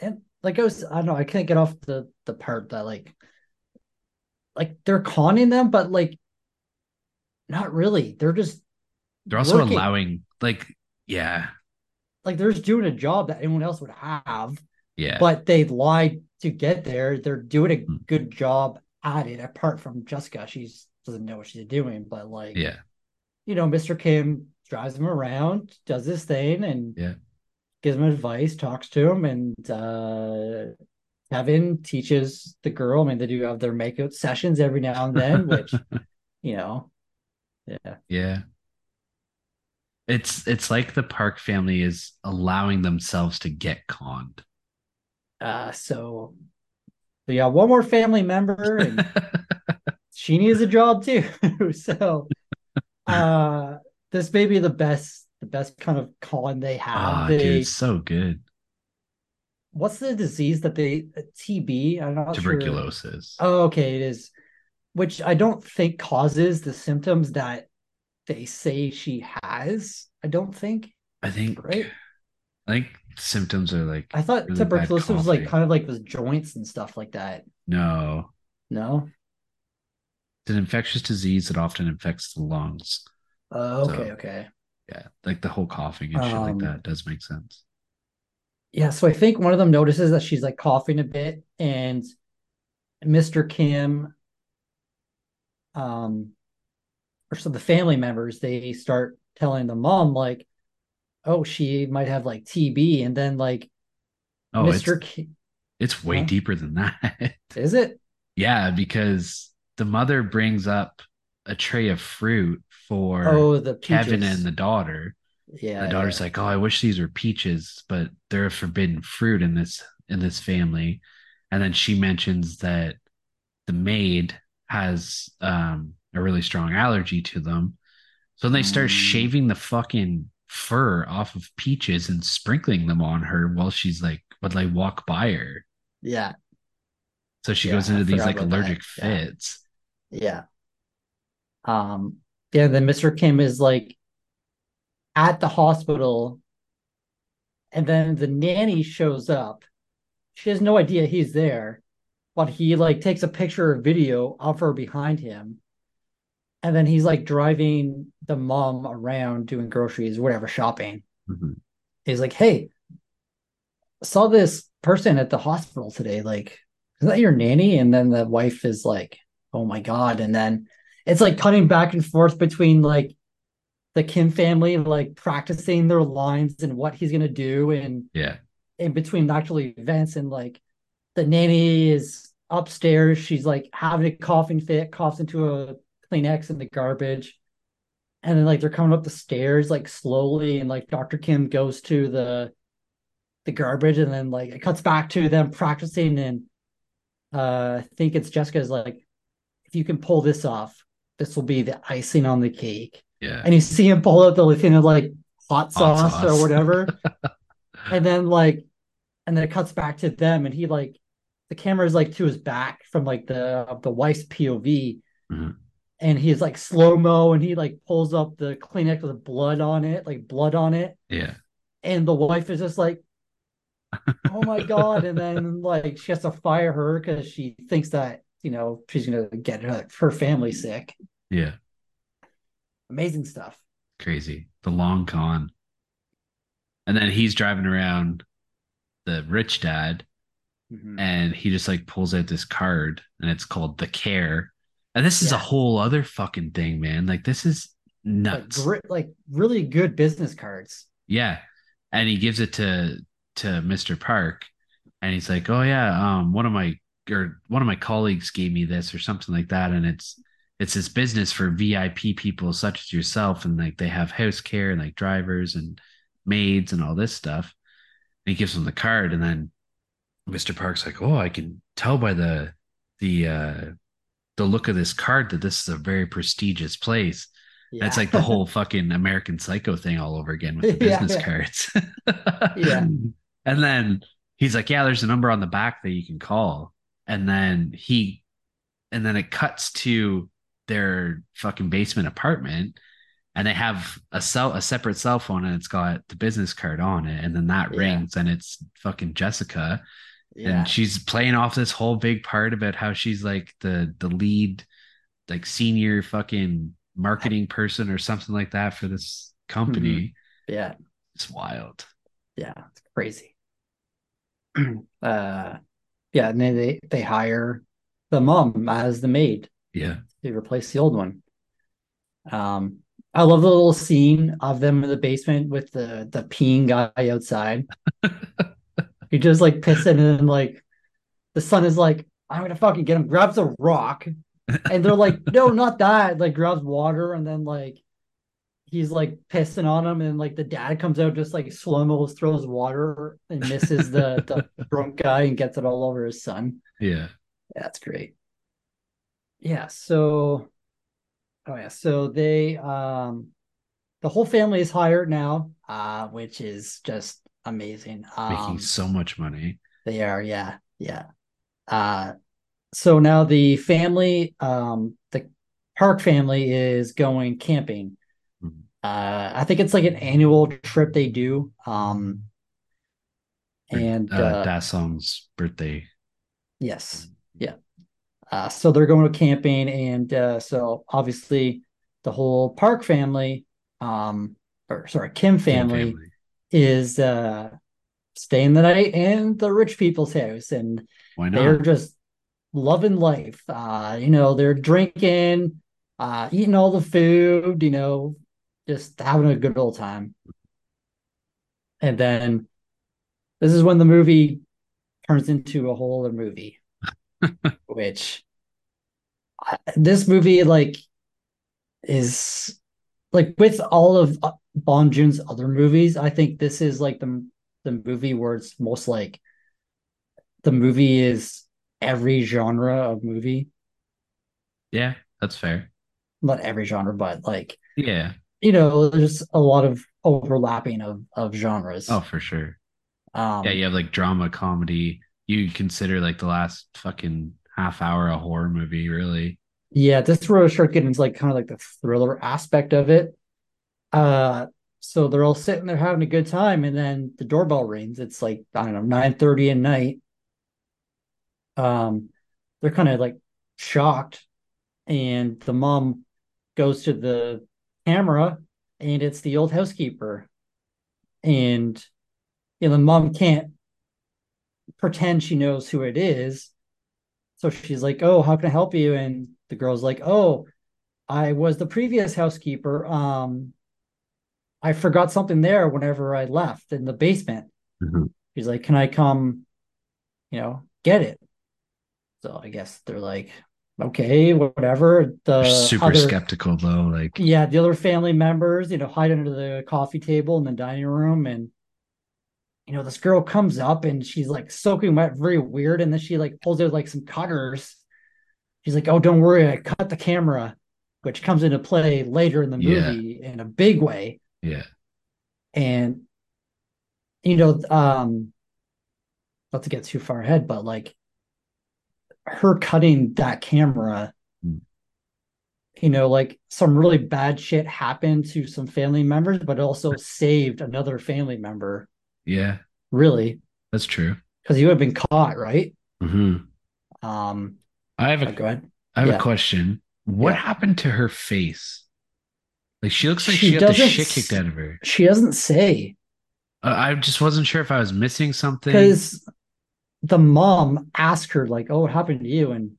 and like I was, I don't know, I can't get off the the part that like, like they're conning them, but like, not really. They're just They're also working. allowing like yeah, like they're just doing a job that anyone else would have, yeah. but they lied to get there. They're doing a Mm. good job at it. Apart from Jessica, she's doesn't know what she's doing, but like, yeah. you know, Mr. Kim drives him around, does this thing, and Yeah. gives him advice, talks to him, and uh Kevin teaches the girl. I mean, they do have their makeout sessions every now and then, which you know, yeah, Yeah. It's it's like the Park family is allowing themselves to get conned. uh, so we got one more family member, and she needs a job too. so, uh, this may be the best, the best kind of con they have. Ah, they, dude, so good. what's the disease that they TB? I'm not sure. Tuberculosis. Oh, okay, it is, which I don't think causes the symptoms that they say she has. I don't think. I think Right. I think symptoms are like I thought Really tuberculosis was like kind of like with joints and stuff like that. no. No. It's an infectious disease that often infects the lungs. Oh, okay, So- okay. Yeah. Like the whole coughing and shit like Um, that does make sense. Yeah, so I think one of them notices that she's like coughing a bit, and Mr. Kim, um, or so the family members they start telling the mom like, oh, she might have like TB, and then like Oh, it's Mr. Kim, it's way Huh? deeper than that. is it? yeah, because the mother brings up a tray of fruit for Oh, the Kevin and the daughter. yeah, the daughter's yeah. like, "Oh, I wish these were peaches, but they're a forbidden fruit in this in this family." And then she mentions that the maid has um, a really strong allergy to them. So they start Mm. shaving the fucking fur off of peaches and sprinkling them on her while she's like, would like walk by her. yeah, So she Yeah, goes I into these like about that. allergic Yeah. fits. yeah. Um, yeah, then Mr. Kim is like at the hospital, and then the nanny shows up. She has no idea he's there, but he like takes a picture or video of her behind him. And then he's like driving the mom around doing groceries, whatever, shopping. Mhm. He's like, Hey, saw this person at the hospital today. Like, is that your nanny? And then the wife is like, Oh my God. And then it's like cutting back and forth between like the Kim family, like practicing their lines and what he's gonna do, and Yeah. in between actual events and like the nanny is upstairs she's like having a coughing fit coughs into a kleenex in the garbage and then like they're coming up the stairs like slowly, and like Dr. Kim goes to the the garbage, and then like it cuts back to them practicing, and uh I think it's Jessica's like, if you can pull this off, this will be the icing on the cake. Yeah. And you see him pull out the thing of like hot Hot sauce, sauce. or whatever. and then like and then it cuts back to them and he like the camera is like to his back from like the the wife's POV Mhm. and he's like slow mo and he like pulls up the Kleenex with blood on it, like blood on it, yeah. and the wife is just like, "Oh my god!" And then like she has to fire her because she thinks that you know she's gonna get her, her family sick. Yeah. Amazing stuff. Crazy. The long con. And then he's driving around the rich dad Mhm. and he just like pulls out this card and it's called the care. And this is a whole other fucking thing, man. Like this is Like, nuts. gri- like really good business cards. Yeah. And he gives it to to Mr. Park and he's like, "Oh yeah, um one of my or one of my colleagues gave me this or something like that and it's it's this business for VIP people such as yourself and like they have house care and like drivers and maids and all this stuff." And he gives him the card and then Mr. Park's like, "Oh, I can tell by the the uh the look of this card that this is a very prestigious place." Yeah. It's like the whole fucking American Psycho thing all over again with the business yeah. cards. Yeah. And then he's like, "Yeah, there's a number on the back that you can call." And then he, and then it cuts to their fucking basement apartment, and they have a cell, a separate cell phone, and it's got the business card on it. And then that Yeah. rings, and it's fucking Jessica, yeah. and she's playing off this whole big part about how she's like the the lead like senior fucking marketing person or something like that for this company yeah. it's wild Yeah. It's crazy. uh yeah, and then they they hire the mom as the maid yeah They replace the old one. Um I love the little scene of them in the basement with the the peeing guy outside. he just like pissing and then like the son is like, I'm gonna fucking get him, grabs a rock, and they're like, no, not that. Like grabs water and then like he's like pissing on him, and like the dad comes out just like slow mo throws water and misses the the drunk guy and gets it all over his son. yeah Yeah, that's great. Yeah, so oh yeah, so they um the whole family is hired now, uh, which is just amazing. making Um so much money they are, yeah, yeah. Uh so now the family, um, the Park family is going camping. Mhm. Uh I think it's like an annual trip they do. Um and uh, uh, Dasong's birthday Yes. Yeah. Uh, so they're going to camping, and uh, so obviously the whole Park family, um, or sorry, Kim Kim family, is uh, staying the night in the rich people's house, and why they're just loving life. Uh, you know, they're drinking, uh, eating all the food, you know, just having a good old time. And then this is when the movie turns into a whole other movie, which I- this movie like is like with all of uh, Bong Joon's other movies. I think this is like the the movie where it's most like the movie is every genre of movie, yeah that's fair not every genre, but like yeah you know, there's a lot of overlapping of of genres. oh for sure um, yeah you have like drama comedy you consider like the last fucking half hour a horror movie really Yeah, this is where I start getting into like kind of like the thriller aspect of it. Uh so they're all sitting there having a good time, and then the doorbell rings. It's like, I don't know, 9 30 at night. Um, they're kind of like shocked, and the mom goes to the camera, and it's the old housekeeper. And you know, the mom can't pretend she knows who it is. So she's like, "Oh, how can I help you?" And the girl's like, "Oh, I was the previous housekeeper. Um, I forgot something there whenever I left in the basement." Mhm. She's like, "Can I come, you know, get it?" So I guess they're like, okay, whatever. They're The super other skeptical though. Like, yeah, the other family members, you know, hide under the coffee table in the dining room and you know, this girl comes up and she's like soaking wet, very weird, and then she like pulls out like some cutters. She's like, "Oh, don't worry, I cut the camera," which comes into play later in the Yeah. movie in a big way. Yeah, And you know, um, not to get too far ahead, but like her cutting that camera, Mm. you know, like some really bad shit happened to some family members, but also saved another family member, yeah, really, that's true. because you would have been caught, right? hmm Um, I have oh, a go ahead. I have Yeah. a question. What Yeah. happened to her face? Like she looks like She she, got the shit kicked out of her. She doesn't say Uh, I just wasn't sure if I was missing something. because the mom asked her like, "Oh, what happened to you?" and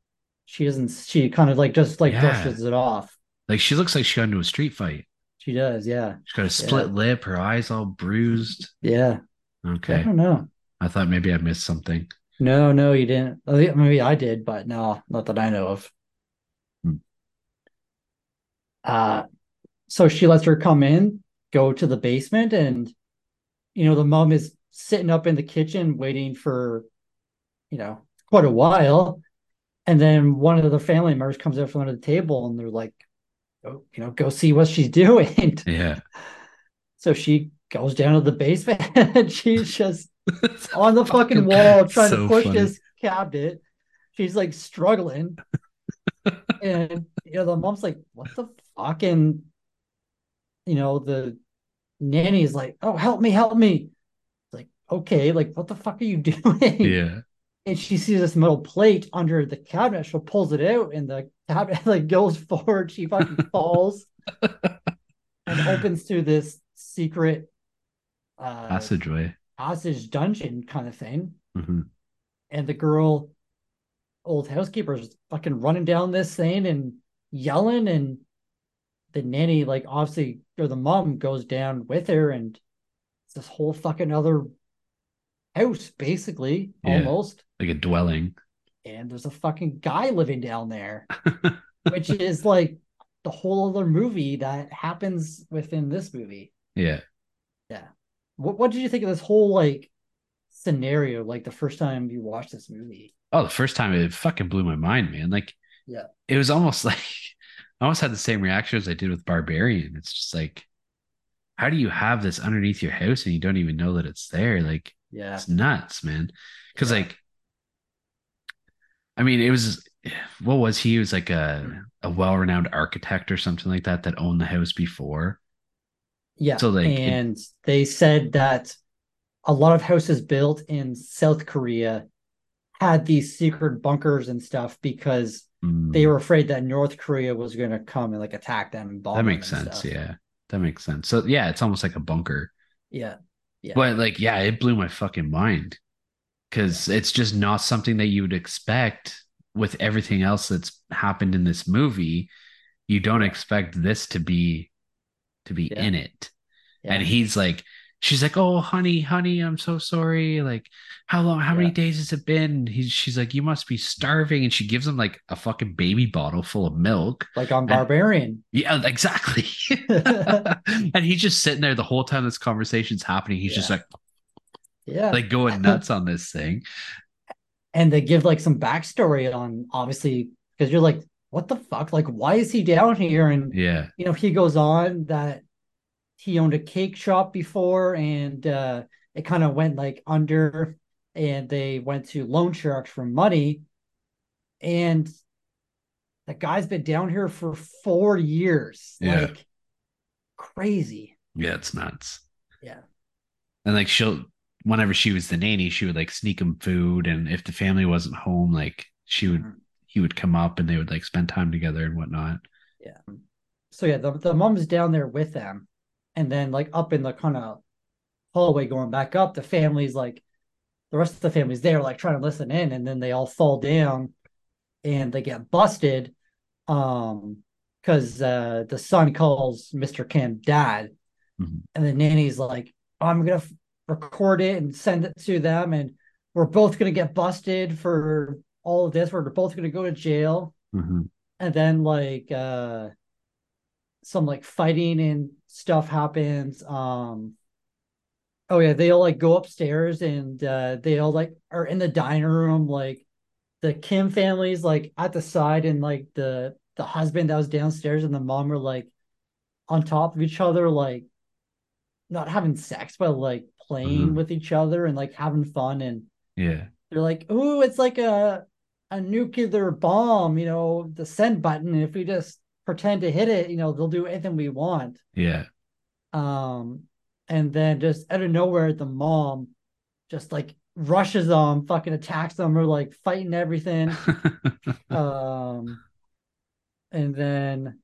she doesn't. She kind of like just like Yeah. brushes it off. Like she looks like she got into a street fight. She does, yeah, She's got a split lip, her eyes all bruised. yeah. Okay. I don't know. I thought maybe I missed something. No, no, you didn't. Maybe I did, but no, not that I know of. Hmm. Uh, so she lets her come in, go to the basement, and you know the mom is sitting up in the kitchen waiting for, you know, quite a while, and then one of the family members comes out from under the table, and they're like, "Oh, you know, go see what she's doing." Yeah. So she goes down to the basement, and she's just on the fucking wall trying so to push funny. this cabinet. She's like struggling. and you know, the mom's like, what the fuck? And you know, the nanny is like, Oh, help me, help me. It's like, okay, like what the fuck are you doing? Yeah. And she sees this metal plate under the cabinet. She pulls it out, and the cabinet like goes forward. She fucking falls and opens to this secret uh Passageway. passage dungeon kind of thing. hmm and the girl old housekeeper is fucking running down this thing and yelling and the nanny like obviously or the mom goes down with her and it's this whole fucking other house basically Yeah. almost Like a dwelling. and there's a fucking guy living down there which is like the whole other movie that happens within this movie yeah. Yeah. What, what did you think of this whole like scenario like the first time you watched this movie Oh, the first time it fucking blew my mind, man. Like, Yeah. it was almost like I almost had the same reaction as I did with Barbarian. It's just like, how do you have this underneath your house and you don't even know that it's there? Like, yeah it's nuts, man. Because Yeah. like, I mean, it was what was he? He was like a a well renowned architect or something like that that owned the house before. Yeah. So, like, it- and they said that a lot of houses built in South Korea had these secret bunkers and stuff because Mm, they were afraid that North Korea was going to come and like attack them and bomb that makes sense. stuff. Yeah, that makes sense. So yeah, it's almost like a bunker. Yeah. Yeah. But like, yeah, it blew my fucking mind because it's just not something that you would expect with everything else that's happened in this movie. You don't expect this to be to be Yeah. in it. Yeah. And he's like, she's like, "Oh, honey, honey, I'm so sorry. Like, how long? How many days has it been?" He's she's like, "You must be starving," and she gives him like a fucking baby bottle full of milk. like on Barbarian. Yeah, exactly. and he's just sitting there the whole time this conversation's happening. He's just like yeah. like going nuts on this thing. and they give like some backstory on obviously because you're like, what the fuck? Like, why is he down here? And Yeah, you know, he goes on that he owned a cake shop before and uh it kind of went like under and they went to loan sharks for money and the guy's been down here for four years Yeah. like crazy yeah, it's nuts. yeah And like she'll, whenever she was the nanny, she would like sneak him food, and if the family wasn't home, like she would, Mhm. he would come up and they would like spend time together and whatnot. yeah so yeah the, the mom's down there with them and then like up in the kind of hallway going back up the family's like the rest of the family's there like trying to listen in and then they all fall down and they get busted um because uh the son calls mr kim dad Mhm. and the nanny's like i'm gonna f- record it and send it to them and we're both gonna get busted for all of this we're both gonna go to jail Mhm. and then like uh some like fighting and stuff happens um oh yeah they all like go upstairs and uh they all like are in the dining room like the kim family's like at the side and like the the husband that was downstairs and the mom are like on top of each other like not having sex but like playing Mhm. with each other and like having fun and Yeah. they're like, oh, it's like a a nuclear bomb, you know, the send button. If we just pretend to hit it, you know, they'll do anything we want." Yeah. Um, and then just out of nowhere, the mom just like rushes them, fucking attacks them, or like fighting everything. Um, and then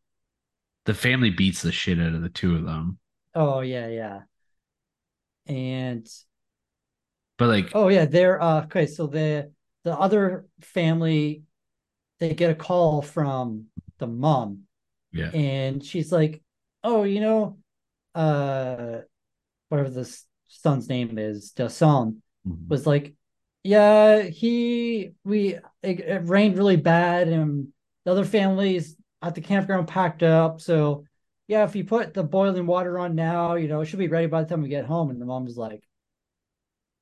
the family beats the shit out of the two of them. oh yeah, yeah, and But like, oh yeah, they're uh okay. So the the other family they get a call from the mom yeah. and she's like, "Oh, you know, uh, whatever this son's name is, Dasan Mhm. was like, yeah, he we it, it rained really bad, and the other families at the campground packed up. So yeah, if you put the boiling water on now, you know, it should be ready by the time we get home." And the mom's like,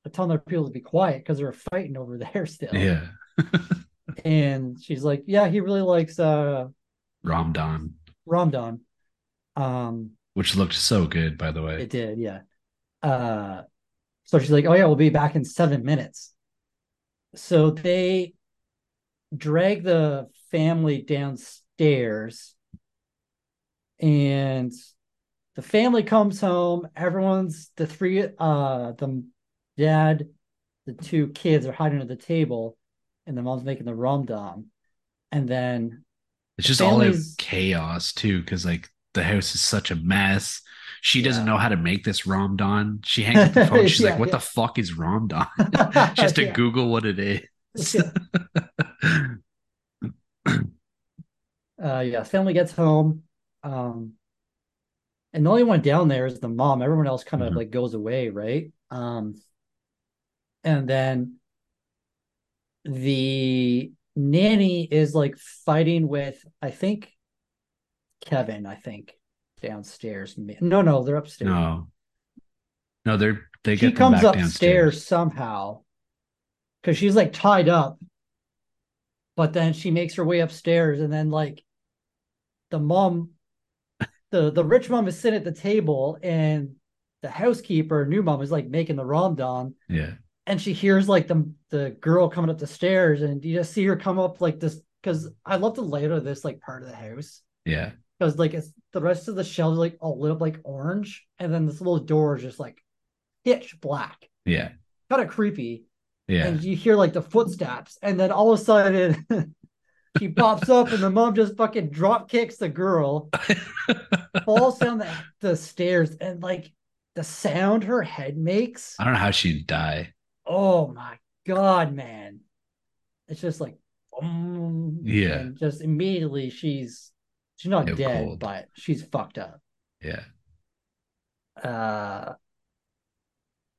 "I'm telling their people to be quiet because they're fighting over there still." Yeah. And she's like, "Yeah, he really likes uh Ramdan, Ramdan." Um, which looked so good, by the way. It did, yeah. Uh, so she's like, "Oh yeah, we'll be back in seven minutes." So they drag the family downstairs, and the family comes home. Everyone's the three, uh, the dad, the two kids are hiding under the table, and the mom's making the ramdam, and then It's just all out chaos too, because like the house is such a mess. She doesn't know how to make this Ramdan. She hangs up the phone. She's Yeah, like, "What yeah. the fuck is Ramdan?" she has to Yeah. Google what it is. Yeah. uh yeah family gets home um and the only one down there is the mom everyone else kind of Mhm. like goes away right um and then the nanny is like fighting with i think kevin i think downstairs. No no they're upstairs. No, no, they're they get she comes upstairs downstairs. somehow because she's like tied up. But then she makes her way upstairs and then like the mom the the rich mom is sitting at the table and the housekeeper new mom is like making the ramdon Yeah, and she hears like the the girl coming up the stairs and you just see her come up like this because i love the layout of this like part of the house yeah, because like it's the rest of the shelves like all lit up like orange and then this little door is just like pitch black yeah, kind of creepy yeah. and you hear like the footsteps, and then all of a sudden she pops up, and the mom just fucking drop kicks the girl, falls down the, the stairs, and like the sound her head makes. I don't know how she'd die. Oh my god, man! It's just like, um, Yeah. just immediately she's she's not Yeah, dead, cold. but she's fucked up. Yeah, uh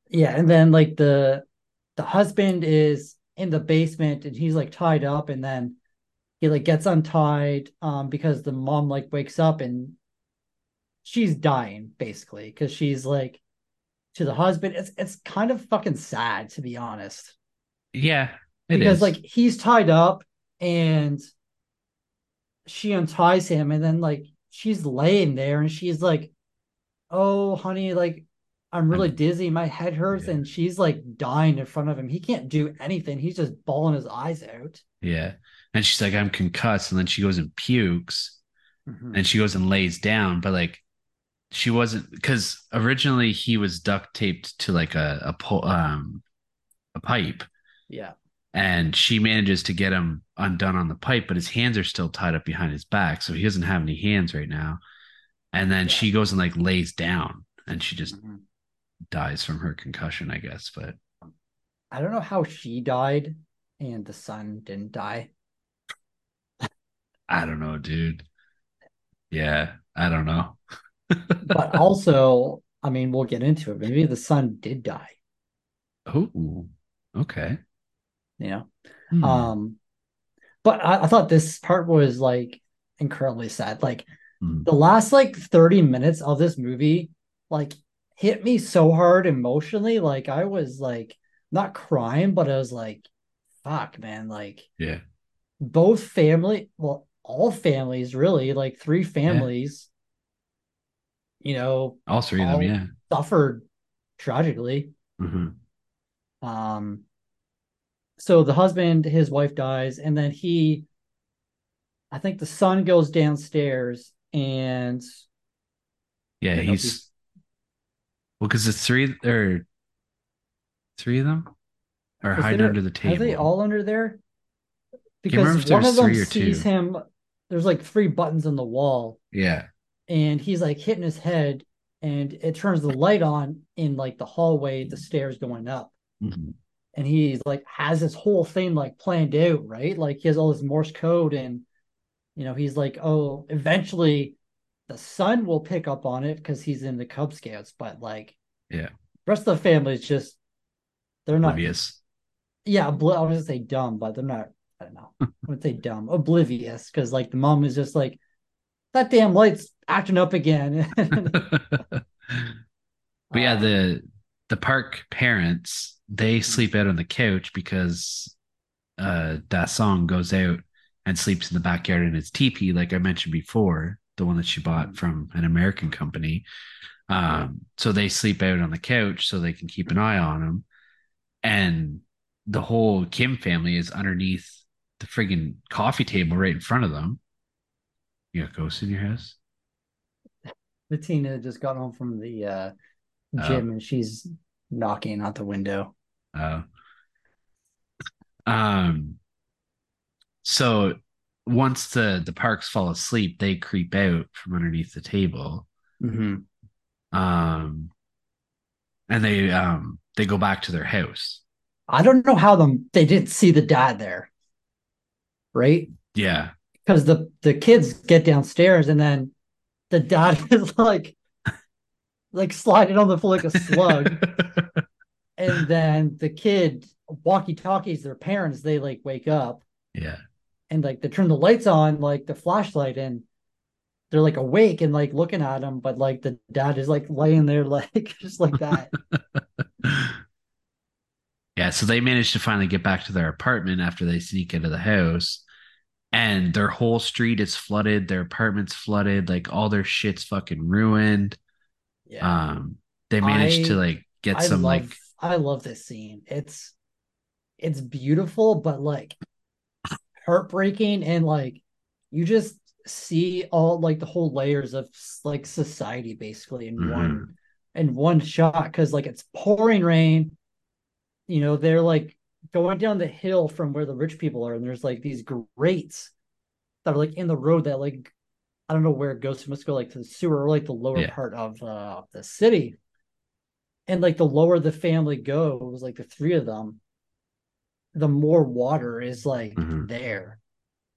yeah and then like the the husband is in the basement and he's like tied up and then he like gets untied um because the mom like wakes up and she's dying basically because she's like to the husband. It's it's kind of fucking sad to be honest. Yeah. It because is. like he's tied up and she unties him and then like she's laying there and she's like oh honey like i'm really I'm- dizzy. My head hurts. Yeah. and she's like dying in front of him. He can't do anything. He's just bawling his eyes out. Yeah, and she's like, "I'm concussed," and then she goes and pukes. Mm-hmm. and she goes and lays down, but like she wasn't because originally he was duct taped to like a a um a pipe, yeah and she manages to get him undone on the pipe, but his hands are still tied up behind his back, so he doesn't have any hands right now. And then Yeah. she goes and like lays down, and she just Mhm. dies from her concussion, I guess. But i don't know how she died and the son didn't die I don't know, dude. Yeah, I don't know. But also i mean we'll get into it maybe the son did die oh, okay. Yeah. Hmm. Um, but I, I thought this part was like incredibly sad. Like Mm. the last like 30 minutes of this movie, like hit me so hard emotionally. Like I was like not crying, but I was like, fuck, man. Like Yeah. both family, well, all families really, like three families, you know, All three of them, yeah. suffered tragically. Mhm. Um, so the husband, his wife dies, and then he, I think the son goes downstairs and Yeah, I don't know he's well, because it's three or three of them are hiding under the table. Are they all under there? Because one of them sees two. him. There's like three buttons on the wall, Yeah. And he's like hitting his head, and it turns the light on in like the hallway, the stairs going up. Mhm. and he's like has this whole thing like planned out, right? Like he has all this Morse code, and you know he's like, oh, eventually the son will pick up on it because he's in the Cub Scouts, but like, Yeah. rest of the family is just they're not. Oblivious. Yeah, obli- I was gonna say dumb, but they're not. I don't know. I would say dumb, oblivious, because like the mom is just like that damn light's acting up again. but yeah, the the park parents they sleep out on the couch because uh that song goes out and sleeps in the backyard in his teepee, like I mentioned before, the one that she bought from an American company. Um, so they sleep out on the couch so they can keep an eye on him. And the whole Kim family is underneath the friggin' coffee table right in front of them. You got ghosts in your house? Bettina just got home from the uh, Oh. gym and she's knocking out the window. Uh, um, so once the the parks fall asleep, they creep out from underneath the table. Mm-hmm. Um, and they um they go back to their house. I don't know how them they didn't see the dad there, right? Yeah, Because the the kids get downstairs and then the dad is like like sliding on the floor like a slug, and then the kid walkie talkies their parents. They like wake up yeah, and like they turn the lights on, like the flashlight, and they're like awake and like looking at him, but like the dad is like laying there like just like that. yeah. So they manage to finally get back to their apartment after they sneak into the house, and their whole street is flooded. Their apartment's flooded. Like all their shit's fucking ruined. Yeah. Um, they managed to like get I some love like I love this scene. It's it's beautiful, but like heartbreaking and like you just see all like the whole layers of like society basically in Mhm. one in one shot because like it's pouring rain. You know, they're like going down the hill from where the rich people are, and there's like these grates that are like in the road that like I don't know where it goes to. Must go like to the sewer or like the lower Yeah. part of uh, the city. And like the lower the family goes, like the three of them, the more water is like Mhm. there.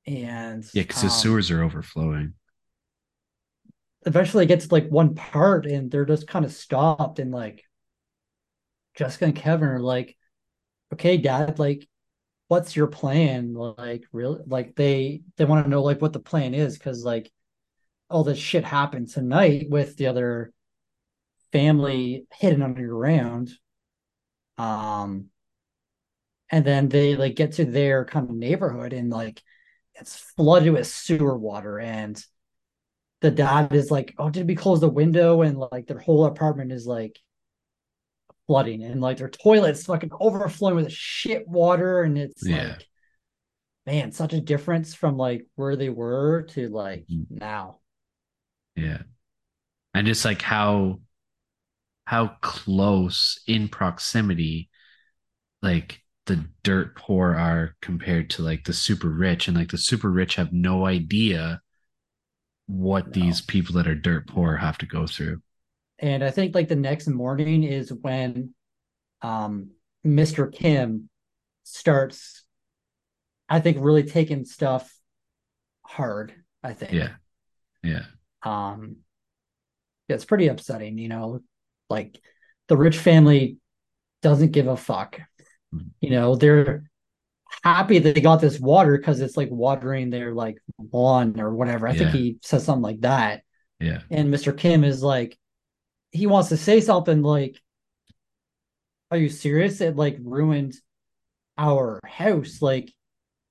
And yeah, because the um, sewers are overflowing. eventually it gets like one part and they're just kind of stopped and like Jessica and Kevin are like, okay, dad, like, what's your plan? Like, really? Like, they they want to know like what the plan is because like all this shit happened tonight with the other family hidden underground. Um, and then they like get to their kind of neighborhood and like it's flooded with sewer water and the dad is like, "Oh, did we close the window?" And like their whole apartment is like flooding, and like their toilets fucking overflowing with shit water, and it's Yeah. like, man, such a difference from like where they were to like Mhm. now. Yeah. And just like how how close in proximity like the dirt poor are compared to like the super rich and like the super rich have no idea what No. these people that are dirt poor have to go through. And I think like the next morning is when um Mr. Kim starts, I think, really taking stuff hard. I think. Yeah. Yeah. um yeah, it's pretty upsetting you know like the rich family doesn't give a fuck Mhm. you know they're happy that they got this water because it's like watering their like lawn or whatever. I Yeah. think he says something like that. Yeah. And Mr. Kim is like, he wants to say something like, Are you serious? It like ruined our house. Like,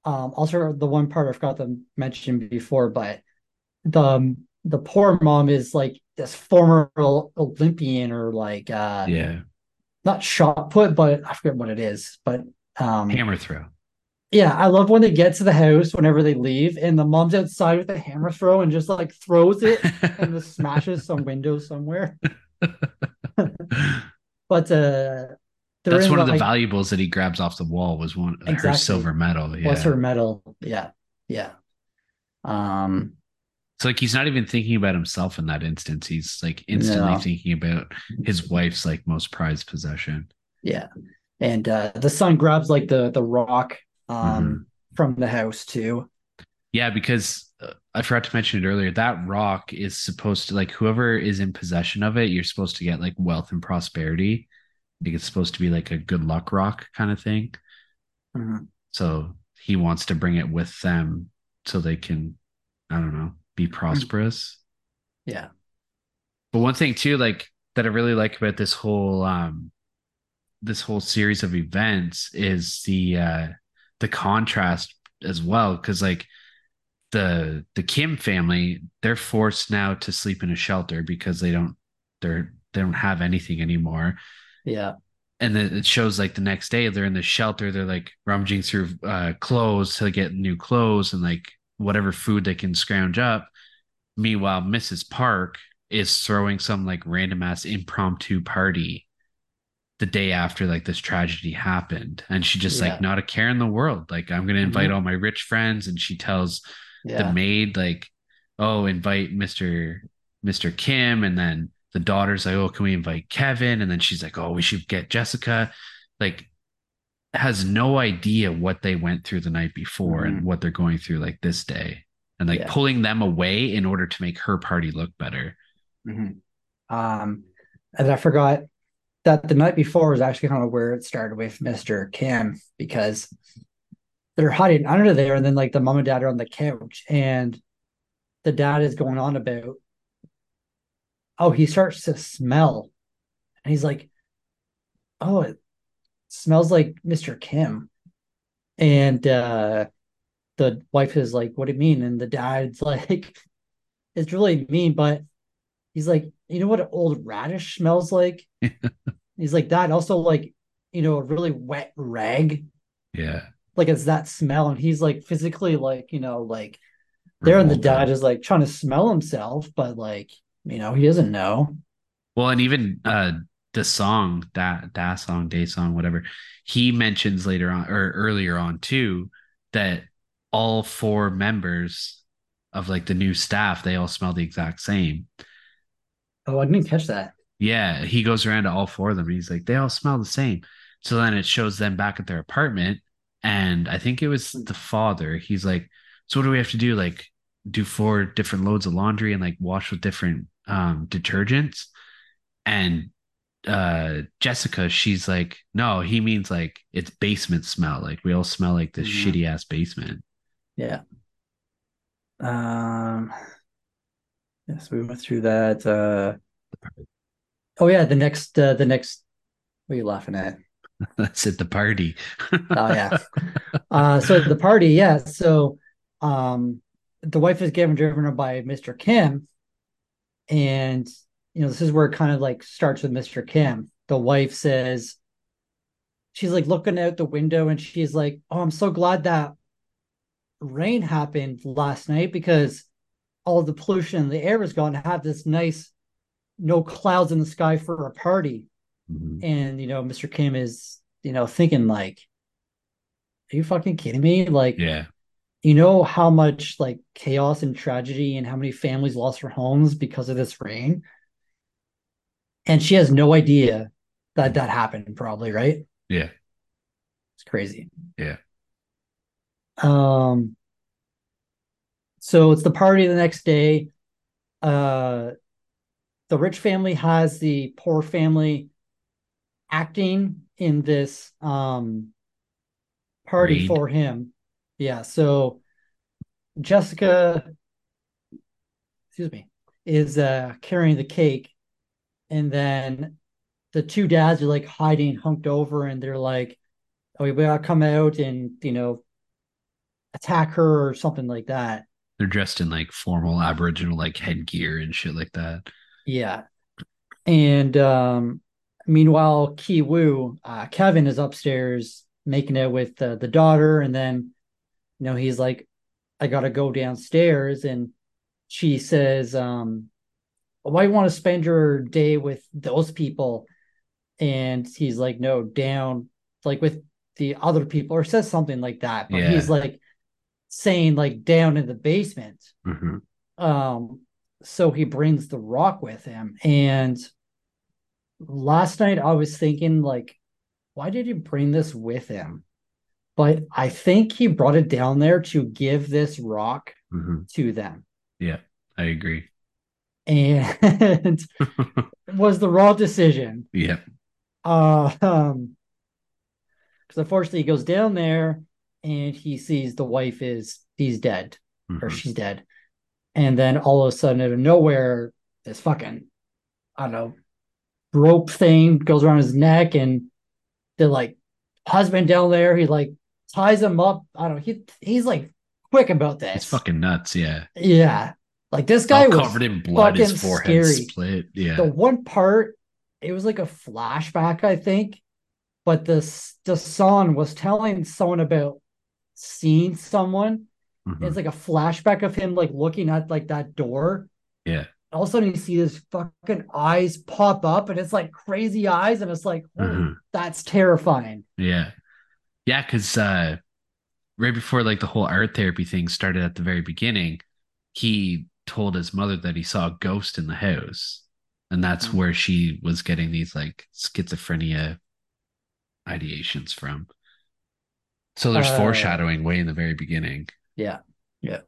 um, also the one part I forgot to mention before, but the the poor mom is like this former Olympian or like uh Yeah. not shot put, but I forget what it is. But um Hammer throw. yeah, I love when they get to the house whenever they leave and the mom's outside with a hammer throw and just like throws it and just smashes some window somewhere. But uh That's one of the like, valuables that he grabs off the wall was one her Exactly. silver medal. Yeah. what's her medal? Yeah. Yeah. Um It's like he's not even thinking about himself in that instance. He's like instantly No. thinking about his wife's like most prized possession. yeah. And uh the son grabs like the the rock um Mm-hmm. from the house too. Yeah, because uh, I forgot to mention it earlier. That rock is supposed to like whoever is in possession of it, you're supposed to get like wealth and prosperity. Like it's supposed to be like a good luck rock kind of thing. Mhm. So he wants to bring it with them so they can, I don't know, be prosperous. Yeah. But one thing too, like that I really like about this whole um this whole series of events is the uh the contrast as well. Cause like the the Kim family, they're forced now to sleep in a shelter because they don't they're they don't have anything anymore. Yeah. And then it shows like the next day they're in the shelter, they're like rummaging through uh clothes to get new clothes and like whatever food they can scrounge up. Meanwhile, Mrs. Park is throwing some like random ass impromptu party the day after like this tragedy happened. And she just Yeah. like not a care in the world. Like I'm gonna invite Mhm. all my rich friends. And she tells Yeah. the maid like, oh, invite Mr. Mr. Kim. And then the daughter's like, oh, can we invite Kevin? And then she's like, oh, we should get Jessica. Like has no idea what they went through the night before and what they're going through like this day. And like Yeah. pulling them away in order to make her party look better. Mhm. Um, and I forgot that the night before was actually kind of where it started with Mr. Kim because they're hiding under there, and then like the mom and dad are on the couch, and the dad is going on about, oh, he starts to smell, and he's like, oh, it smells like Mr. Kim, and uh, the wife is like, what do you mean? And the dad's like, it's really mean, but he's like, you know what an old radish smells like? he's like that. Also, like, you know, a really wet rag. Yeah. Like it's that smell. And he's like physically like, you know, like there and the dad is like trying to smell himself, but like, you know, he doesn't know. Well, and even uh the song that that song, day song, whatever, he mentions later on or earlier on too that all four members of like the new staff, they all smell the exact same. Oh, I didn't catch that. Yeah, he goes around to all four of them. He's like, they all smell the same. So then it shows them back at their apartment. And I think it was the father. He's like, so what do we have to do? Like, do four different loads of laundry and like wash with different um, detergents? And uh, Jessica, she's like, no, he means like it's basement smell. Like, we all smell like this Mhm. shitty ass basement. Yeah. Um yes, we went through that. Uh oh yeah, the next uh the next what are you laughing at? That's at the party. Oh yeah. Uh, so the party, yeah. So, um, the wife is given driven by Mr. Kim, and you know this is where it kind of like starts with Mr. Kim. The wife says, she's like looking out the window, and she's like, "Oh, I'm so glad that rain happened last night because all the pollution in the air is gone to have this nice, no clouds in the sky for a party." Mhm. And you know, Mr. Kim is you know thinking like, "Are you fucking kidding me?" Like Yeah. you know how much like chaos and tragedy and how many families lost their homes because of this rain and she has no idea that that happened probably right Yeah. it's crazy Yeah. um so it's the party the next day uh the rich family has the poor family acting in this um party Raid. for him. Yeah, so Jessica, excuse me, is uh carrying the cake, and then the two dads are like hiding, hunked over, and they're like, "Oh, we gotta come out and you know attack her or something like that." They're dressed in like formal Aboriginal like headgear and shit like that. Yeah, and um, meanwhile, Ki Woo, uh, Kevin is upstairs making it with uh, the daughter, and then you know he's like, "I gotta go downstairs," and she says, um, "Why you want to spend your day with those people?" And he's like, "No, down, like with the other people," or says something like that. But Yeah. he's like saying like down in the basement. Mhm. Um, so he brings the rock with him. And last night I was thinking, like, why did he bring this with him? But I think he brought it down there to give this rock Mhm. to them. Yeah, I agree. And it was the wrong decision. yeah. Uh, um, because unfortunately he goes down there and he sees the wife is he's dead or Mhm. she's dead. And then all of a sudden, out of nowhere, this fucking, I don't know, rope thing goes around his neck, and the like husband down there, he like ties him up. I don't know, he he's like quick about this. It's fucking nuts. Yeah. yeah. Like this guy All was covered in blood. His forehead scary. split. Yeah. the one part, it was like a flashback, I think, but the the son was telling someone about seeing someone Mhm. it's like a flashback of him like looking at like that door. Yeah. All of a sudden you see his fucking eyes pop up and it's like crazy eyes, and it's like, oh, Mhm. that's terrifying. Yeah. Yeah, because uh right before like the whole art therapy thing started at the very beginning, he told his mother that he saw a ghost in the house. And that's Mhm. where she was getting these like schizophrenia ideations from. So there's Uh, foreshadowing way in the very beginning. Yeah. Yeah.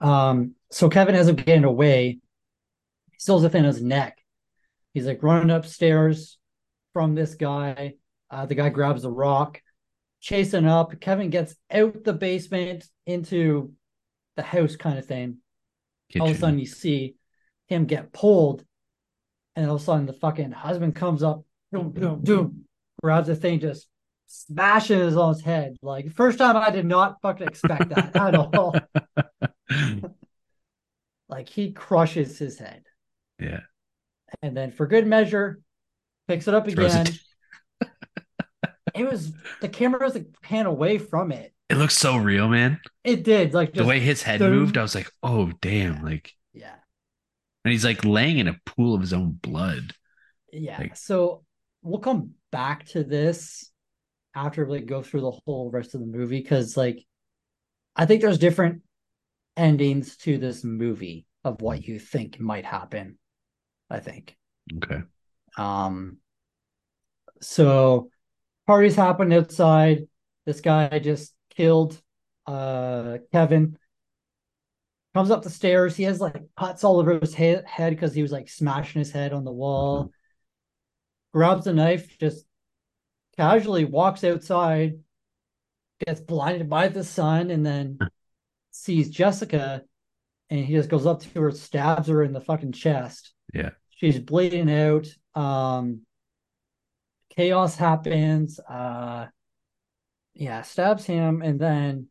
Um, so Kevin ends up getting away. Still has a thing on his neck. He's like running upstairs from this guy. Uh, the guy grabs a rock, chasing up. Kevin gets out the basement into the house kind of thing. all of a sudden you see him get pulled, and all of a sudden the fucking husband comes up, boom, boom, boom, grabs the thing, just smashes on his head. Like first time I did not fucking expect that at all. Like he crushes his head, yeah. and then for good measure, picks it up Throws again. it- It was the camera was like pan away from it. It looks so real, man. It did like The way his head boom. moved, I was like, oh damn. Like yeah. and he's like laying in a pool of his own blood. Yeah. Like- so we'll come back to this after we go through the whole rest of the movie because like I think there's different endings to this movie of what hmm. you think might happen. I think. Okay. Um so parties happen outside. This guy just killed uh Kevin. Comes up the stairs. He has like cuts all over his he- head because he was like smashing his head on the wall. Grabs a knife, just casually walks outside, gets blinded by the sun, and then sees Jessica, and he just goes up to her, stabs her in the fucking chest. Yeah. She's bleeding out. Um, chaos happens. Uh, yeah, stabs him, and then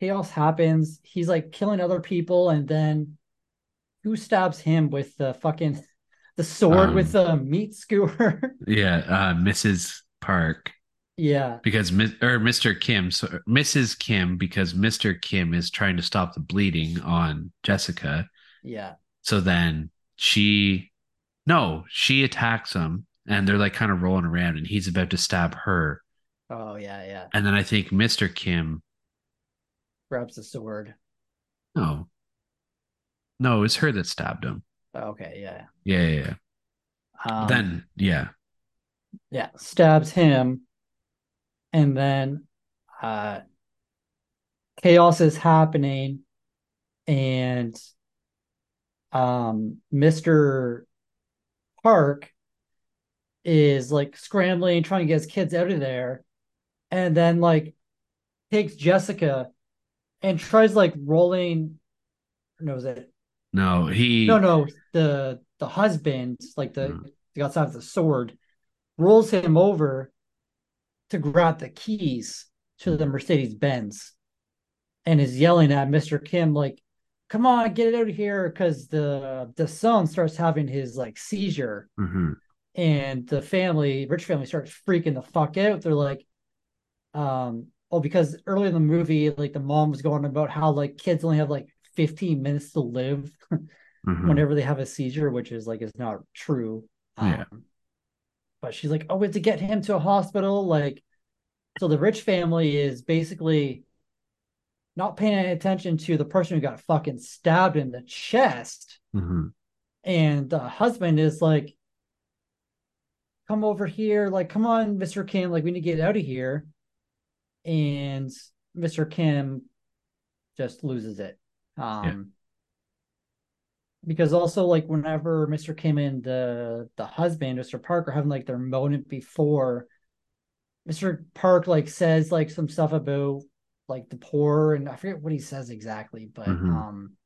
chaos happens. He's like killing other people, and then who stabs him with the fucking the sword Um, with the meat skewer? Yeah. Uh Mrs. Park. yeah, because or Mr. Kim, so Mrs. Kim, because Mr. Kim is trying to stop the bleeding on Jessica. yeah, So then she, no, she attacks him, and they're like kind of rolling around, and he's about to stab her, oh yeah, yeah. and then I think Mr. Kim, Grabs the sword. no, no, it's her that stabbed him. Okay, yeah. Yeah, yeah. yeah. Um, then yeah, yeah, stabs him, and then uh, chaos is happening, and um, Mister Park is like scrambling, trying to get his kids out of there, and then like takes Jessica and tries like rolling. No, was it? No, he. No, no. The the husband, like the Mm. the outside of the sword, rolls him over to grab the keys to the Mercedes Benz, and is yelling at Mister Kim like, "Come on, get it out of here!" Because the the son starts having his like seizure, Mhm. and the family, rich family, starts freaking the fuck out. They're like, um, oh, because earlier in the movie, like the mom was going about how like kids only have like 15 minutes to live Mhm. whenever they have a seizure, which is like is not true. Yeah. Um, but she's like, oh, we have to get him to a hospital. Like, so the rich family is basically not paying any attention to the person who got fucking stabbed in the chest. Mhm. And the husband is like, come over here. Like, come on, Mr. Kim. Like, we need to get out of here. And Mr. Kim just loses it. Um, Yeah. Because also, like, whenever Mr. Kim and the the husband, Mr. Park, are having like their moment before, Mr. Park like says like some stuff about like the poor, and I forget what he says exactly, but Mhm. um,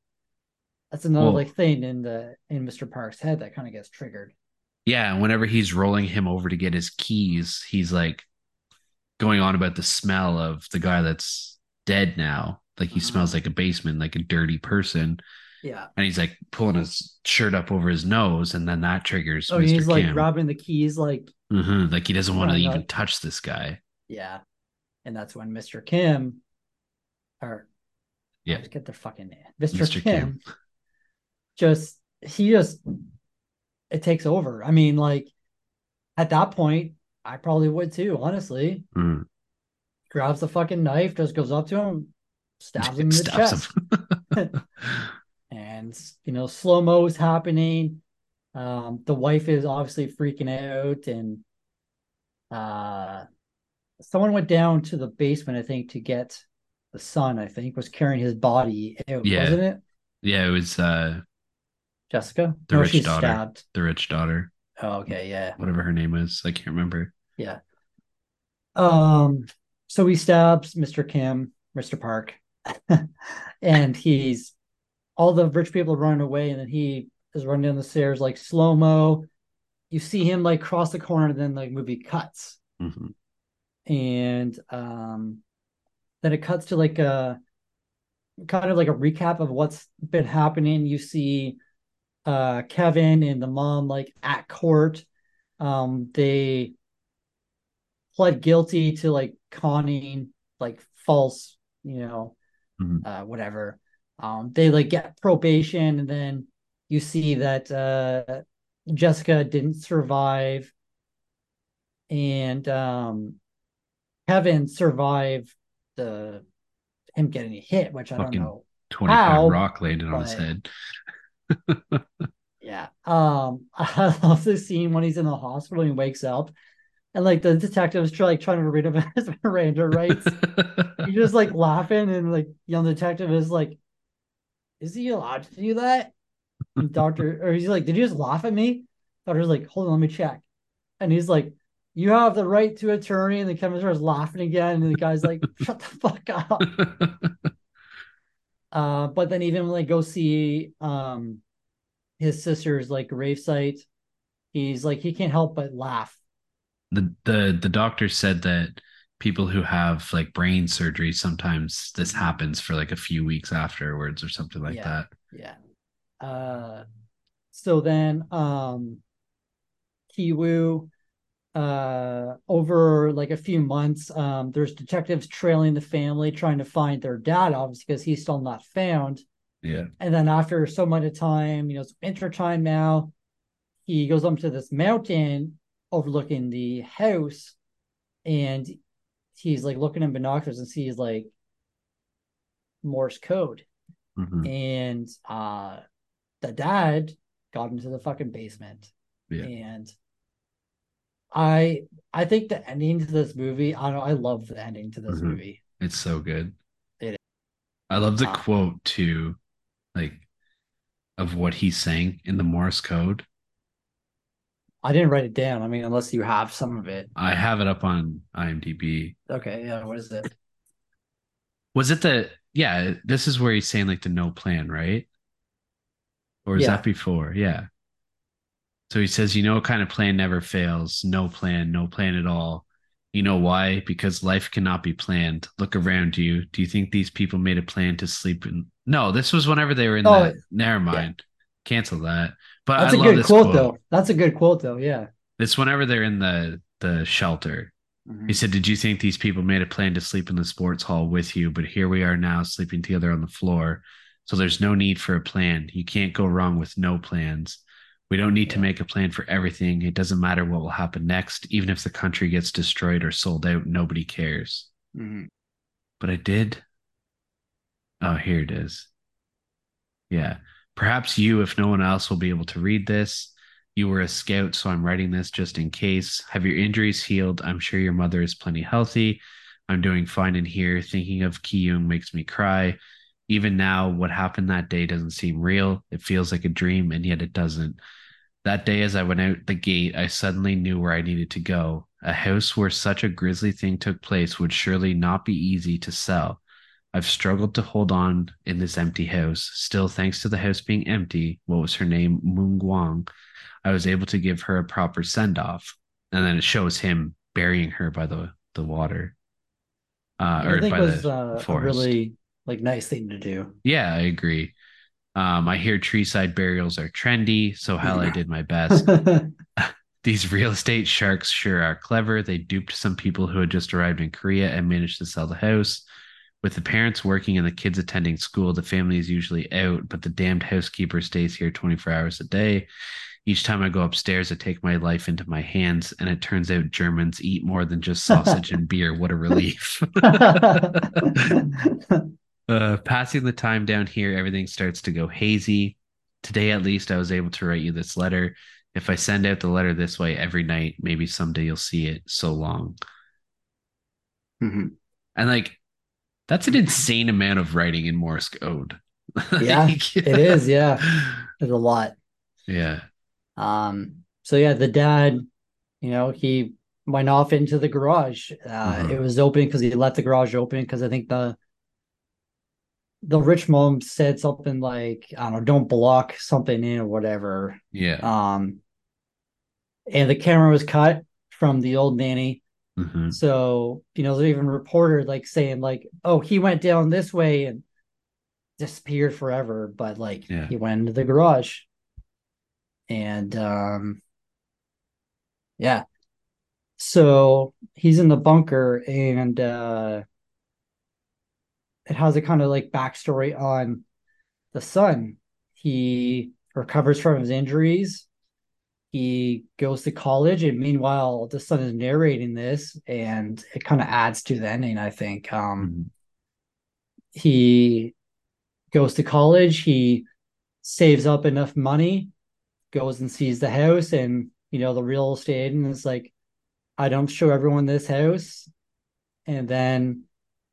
that's another Well- like thing in the in Mr. Park's head that kind of gets triggered. Yeah, and whenever he's rolling him over to get his keys, he's like going on about the smell of the guy that's dead now. Like he Mhm. smells like a basement, like a dirty person. Yeah. And he's like pulling his shirt up over his nose, and then that triggers Oh, Mr. he's like Kim. grabbing the keys, like mm-hmm. Like he doesn't want to even touch this guy. yeah, and that's when Mr. Kim, or Yeah. let's get their fucking name, Mr. Mr. Kim, Kim. just he just it takes over. I mean, like at that point, I probably would too. Honestly, Mm. grabs the fucking knife, just goes up to him, stabs him in the Stabs chest. and you know slow mo is happening um the wife is obviously freaking out and uh someone went down to the basement i think to get the son i think was carrying his body out Yeah. wasn't it yeah, it was uh jessica The no rich daughter. stabbed the rich daughter, oh, okay yeah whatever her name is. I can't remember. yeah um so he stabs mr kim mr park and he's all the rich people are running away and then he is running down the stairs like slow mo you see him like cross the corner and then like movie cuts Mhm. and um then it cuts to like a kind of like a recap of what's been happening. You see uh kevin and the mom like at court. Um they pled guilty to like conning like false you know Mhm. uh whatever. Um they like get probation and then you see that uh jessica didn't survive. And um kevin survived the him getting hit which i Fucking don't know 20 How? rock landed on his head. yeah um i love the scene when he's in the hospital and he wakes up and like the detective's try, like trying to read him his miranda rights He's just like laughing, and like young detective is like, "Is he allowed to do that?" And doctor, or he's like, "Did you just laugh at me?" Doctor's like, "Hold on, let me check." And he's like, "You have the right to attorney." And the chemist starts laughing again, and the guy's like, "Shut the fuck up." Uh, but then even when they go see um his sister's like grave site, he's like he can't help but laugh. the the the doctor said that people who have like brain surgery sometimes this happens for like a few weeks afterwards or something like Yeah. that. Yeah. Uh so then um Kiwoo uh over like a few months um there's detectives trailing the family trying to find their dad obviously because he's still not found Yeah. and then after so much time you know it's winter time now he goes up to this mountain overlooking the house and he's like looking in binoculars and sees like Morse code Mhm. and uh the dad got into the fucking basement Yeah. and i i think the ending to this movie i don't know i love the ending to this Mhm. movie It's so good. It is. I love the Uh, quote too, like of what he's saying in the Morse code. I didn't write it down. I mean, unless you have some of it. I have it up on IMDb. Okay, yeah. What is it? Was it the yeah, this is where he's saying like the no plan, right? Or is Yeah. that before? Yeah. So he says, you know, kind of plan never fails. No plan, no plan at all. You know why? Because life cannot be planned. Look around you. Do you think these people made a plan to sleep in? No, this was whenever they were in Oh, the. Never mind. Cancel that. But That's I a love good this quote, quote. though. That's a good quote, though. Yeah. It's whenever they're in the the shelter. Mhm. He said, Did you think these people made a plan to sleep in the sports hall with you? But here we are now sleeping together on the floor. So there's no need for a plan. You can't go wrong with no plans. We don't need to make a plan for everything. It doesn't matter what will happen next. Even if the country gets destroyed or sold out, nobody cares. Mhm. But I did. Oh, here it is. Yeah. Perhaps you, if no one else will be able to read this. You were a scout, so I'm writing this just in case. Have your injuries healed? I'm sure your mother is plenty healthy. I'm doing fine in here. Thinking of Ki-jung makes me cry. Even now, what happened that day doesn't seem real. It feels like a dream, and yet it doesn't. That day, as I went out the gate, I suddenly knew where I needed to go. A house where such a grisly thing took place would surely not be easy to sell. I've struggled to hold on in this empty house. Still, thanks to the house being empty, what was her name? Moon-gwang. I was able to give her a proper send off. And then it shows him burying her by the, the water. Uh, or by it was the uh, forest. really like nice thing to do. Yeah, I agree. Um, I hear treeside burials are trendy, so hell, I did my best. These real estate sharks sure are clever. They duped some people who had just arrived in Korea and managed to sell the house. With the parents working and the kids attending school, the family is usually out, but the damned housekeeper stays here 24 hours a day. Each time I go upstairs, I take my life into my hands, and it turns out Germans eat more than just sausage and beer. What a relief. Uh, passing the time down here, everything starts to go hazy. Today, at least, I was able to write you this letter. If I send out the letter this way every night, maybe someday you'll see it. So long. Mhm. And like, that's an insane amount of writing in Morse code. Yeah, Like, it is, yeah. There's a lot. Yeah. Um, so yeah, the dad, you know, he went off into the garage. Uh, Mhm. It was open because he left the garage open because I think the the rich mom said something like, I don't know, don't block something in or whatever. Yeah. Um, and the camera was cut from the old nanny. Mhm. So, you know, there's even a reporter like saying, like, oh, he went down this way and disappeared forever, but like Yeah. he went into the garage. And um yeah. So he's in the bunker and uh it has a kind of like backstory on the son. He recovers from his injuries. He goes to college, and meanwhile, the son is narrating this, and it kind of adds to the ending, I think. Um, Mhm. he goes to college he saves up enough money goes and sees the house and you know the real estate agent is like i don't show everyone this house and then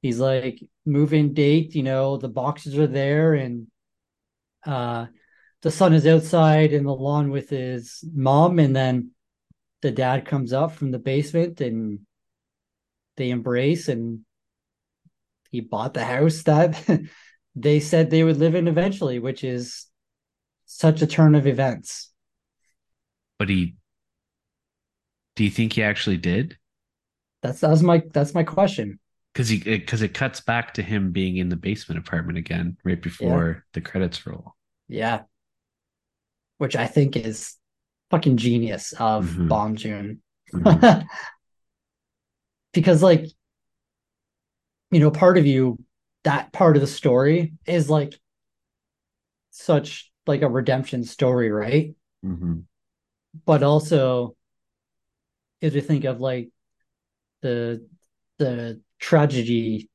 he's like move-in date you know the boxes are there and uh the son is outside in the lawn with his mom and then the dad comes up from the basement and they embrace and he bought the house that they said they would live in eventually, which is such a turn of events. But he, do you think he actually did? That's that's my that's my question. Because he, because it cuts back to him being in the basement apartment again right before the credits roll. Yeah. Which I think is fucking genius of Mhm. Bong Joon. Mhm. because like you know, part of you that part of the story is like such like a redemption story, right? Mhm. but also if you think of like the the tragedy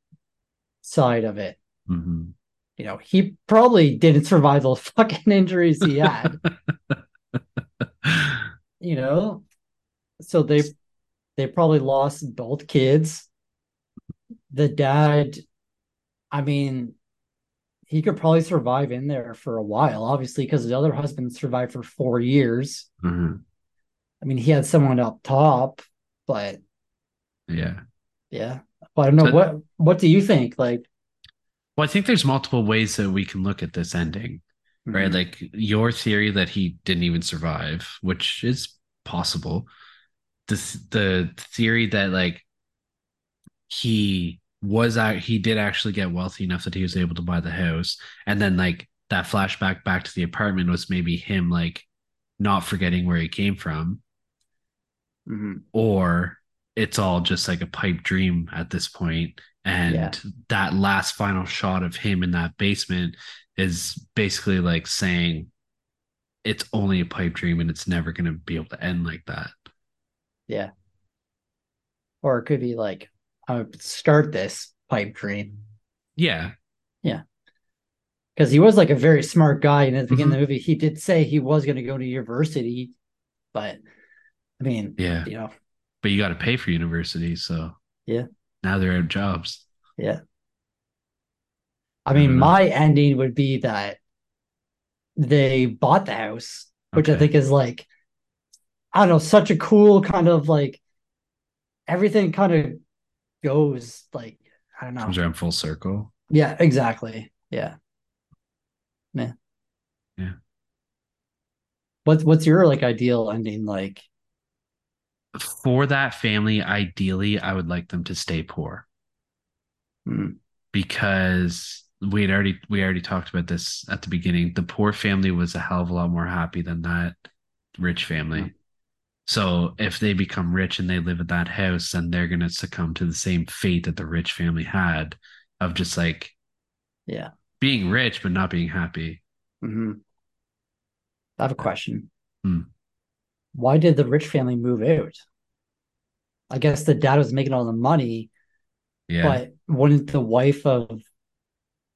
side of it Mhm. you know he probably didn't survive the fucking injuries he had you know so they they probably lost both kids the dad i mean he could probably survive in there for a while obviously because the other husband survived for four years Mhm. I mean, he had someone up top, but Yeah. yeah. But I don't know So- what what do you think? Like, Well, I think there's multiple ways that we can look at this ending, right? mhm, Like your theory that he didn't even survive, which is possible. The the theory that like he was out, he did actually get wealthy enough that he was able to buy the house, and then like that flashback back to the apartment was maybe him like not forgetting where he came from, mhm. or it's all just like a pipe dream at this point and Yeah. that last final shot of him in that basement is basically like saying it's only a pipe dream and it's never going to be able to end like that yeah. Or it could be like, I would start this pipe dream yeah Yeah. because he was like a very smart guy, and at the beginning Mhm. of the movie, he did say he was going to go to university, but I mean, yeah you know, but you got to pay for university so Yeah. now they're out of jobs yeah. I I mean, don't my ending would be that they bought the house, which I think is like, I don't know, such a cool kind of like everything kind of goes like, I don't know. comes around full circle Yeah, exactly. Yeah. Yeah. Yeah. What's what's your like ideal ending like? For that family ideally i would like them to stay poor Hmm. because we had already we already talked about this at the beginning. The poor family was a hell of a lot more happy than that rich family. So if they become rich and they live at that house, then they're gonna succumb to the same fate that the rich family had of just like Yeah. being rich but not being happy. hmm I have a question. Hmm. Why did the rich family move out? I guess the dad was making all the money, Yeah. but wouldn't the wife of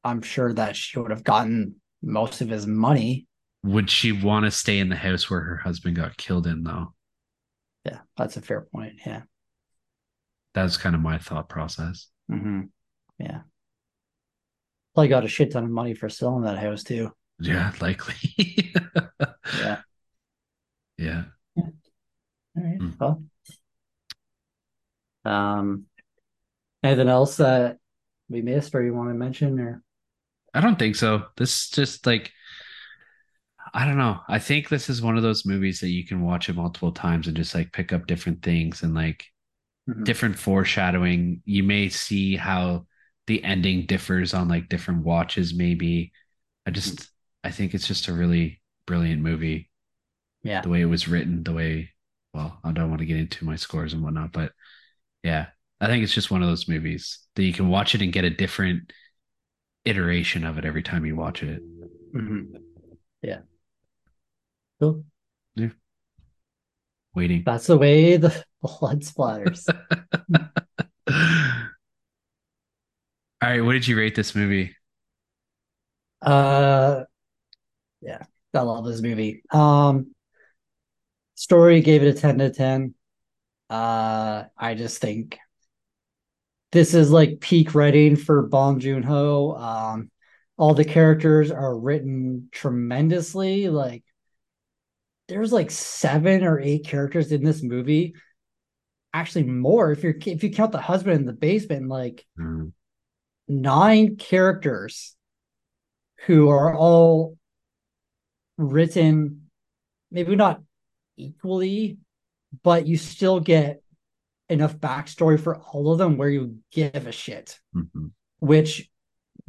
I'm sure that she would have gotten most of his money. Would she want to stay in the house where her husband got killed in though? Yeah, that's a fair point. Yeah. That's kind of my thought process. hmm Yeah. Probably got a shit ton of money for selling that house too. Yeah, likely. Yeah. Yeah. All right. Well. Um anything else that we missed or you want to mention or I don't think so. This is just like I don't know. I think this is one of those movies that you can watch it multiple times and just like pick up different things and like Mhm. different foreshadowing. You may see how the ending differs on like different watches, maybe. I just I think it's just a really brilliant movie. Yeah. The way it was written, the way well, I don't want to get into my scores and whatnot, but yeah. I think it's just one of those movies that you can watch it and get a different iteration of it every time you watch it. Mhm. Yeah. Cool. Waiting. That's the way the blood splatters. All right, what did you rate this movie? Uh yeah, I love this movie. Um story gave it a 10 to 10. Uh I just think this is like peak writing for Bong Joon-ho. Um all the characters are written tremendously. Like there's like seven or eight characters in this movie. Actually more if you're if you count the husband in the basement, like Mm, nine characters who are all written maybe not equally, but you still get enough backstory for all of them where you give a shit, mhm. which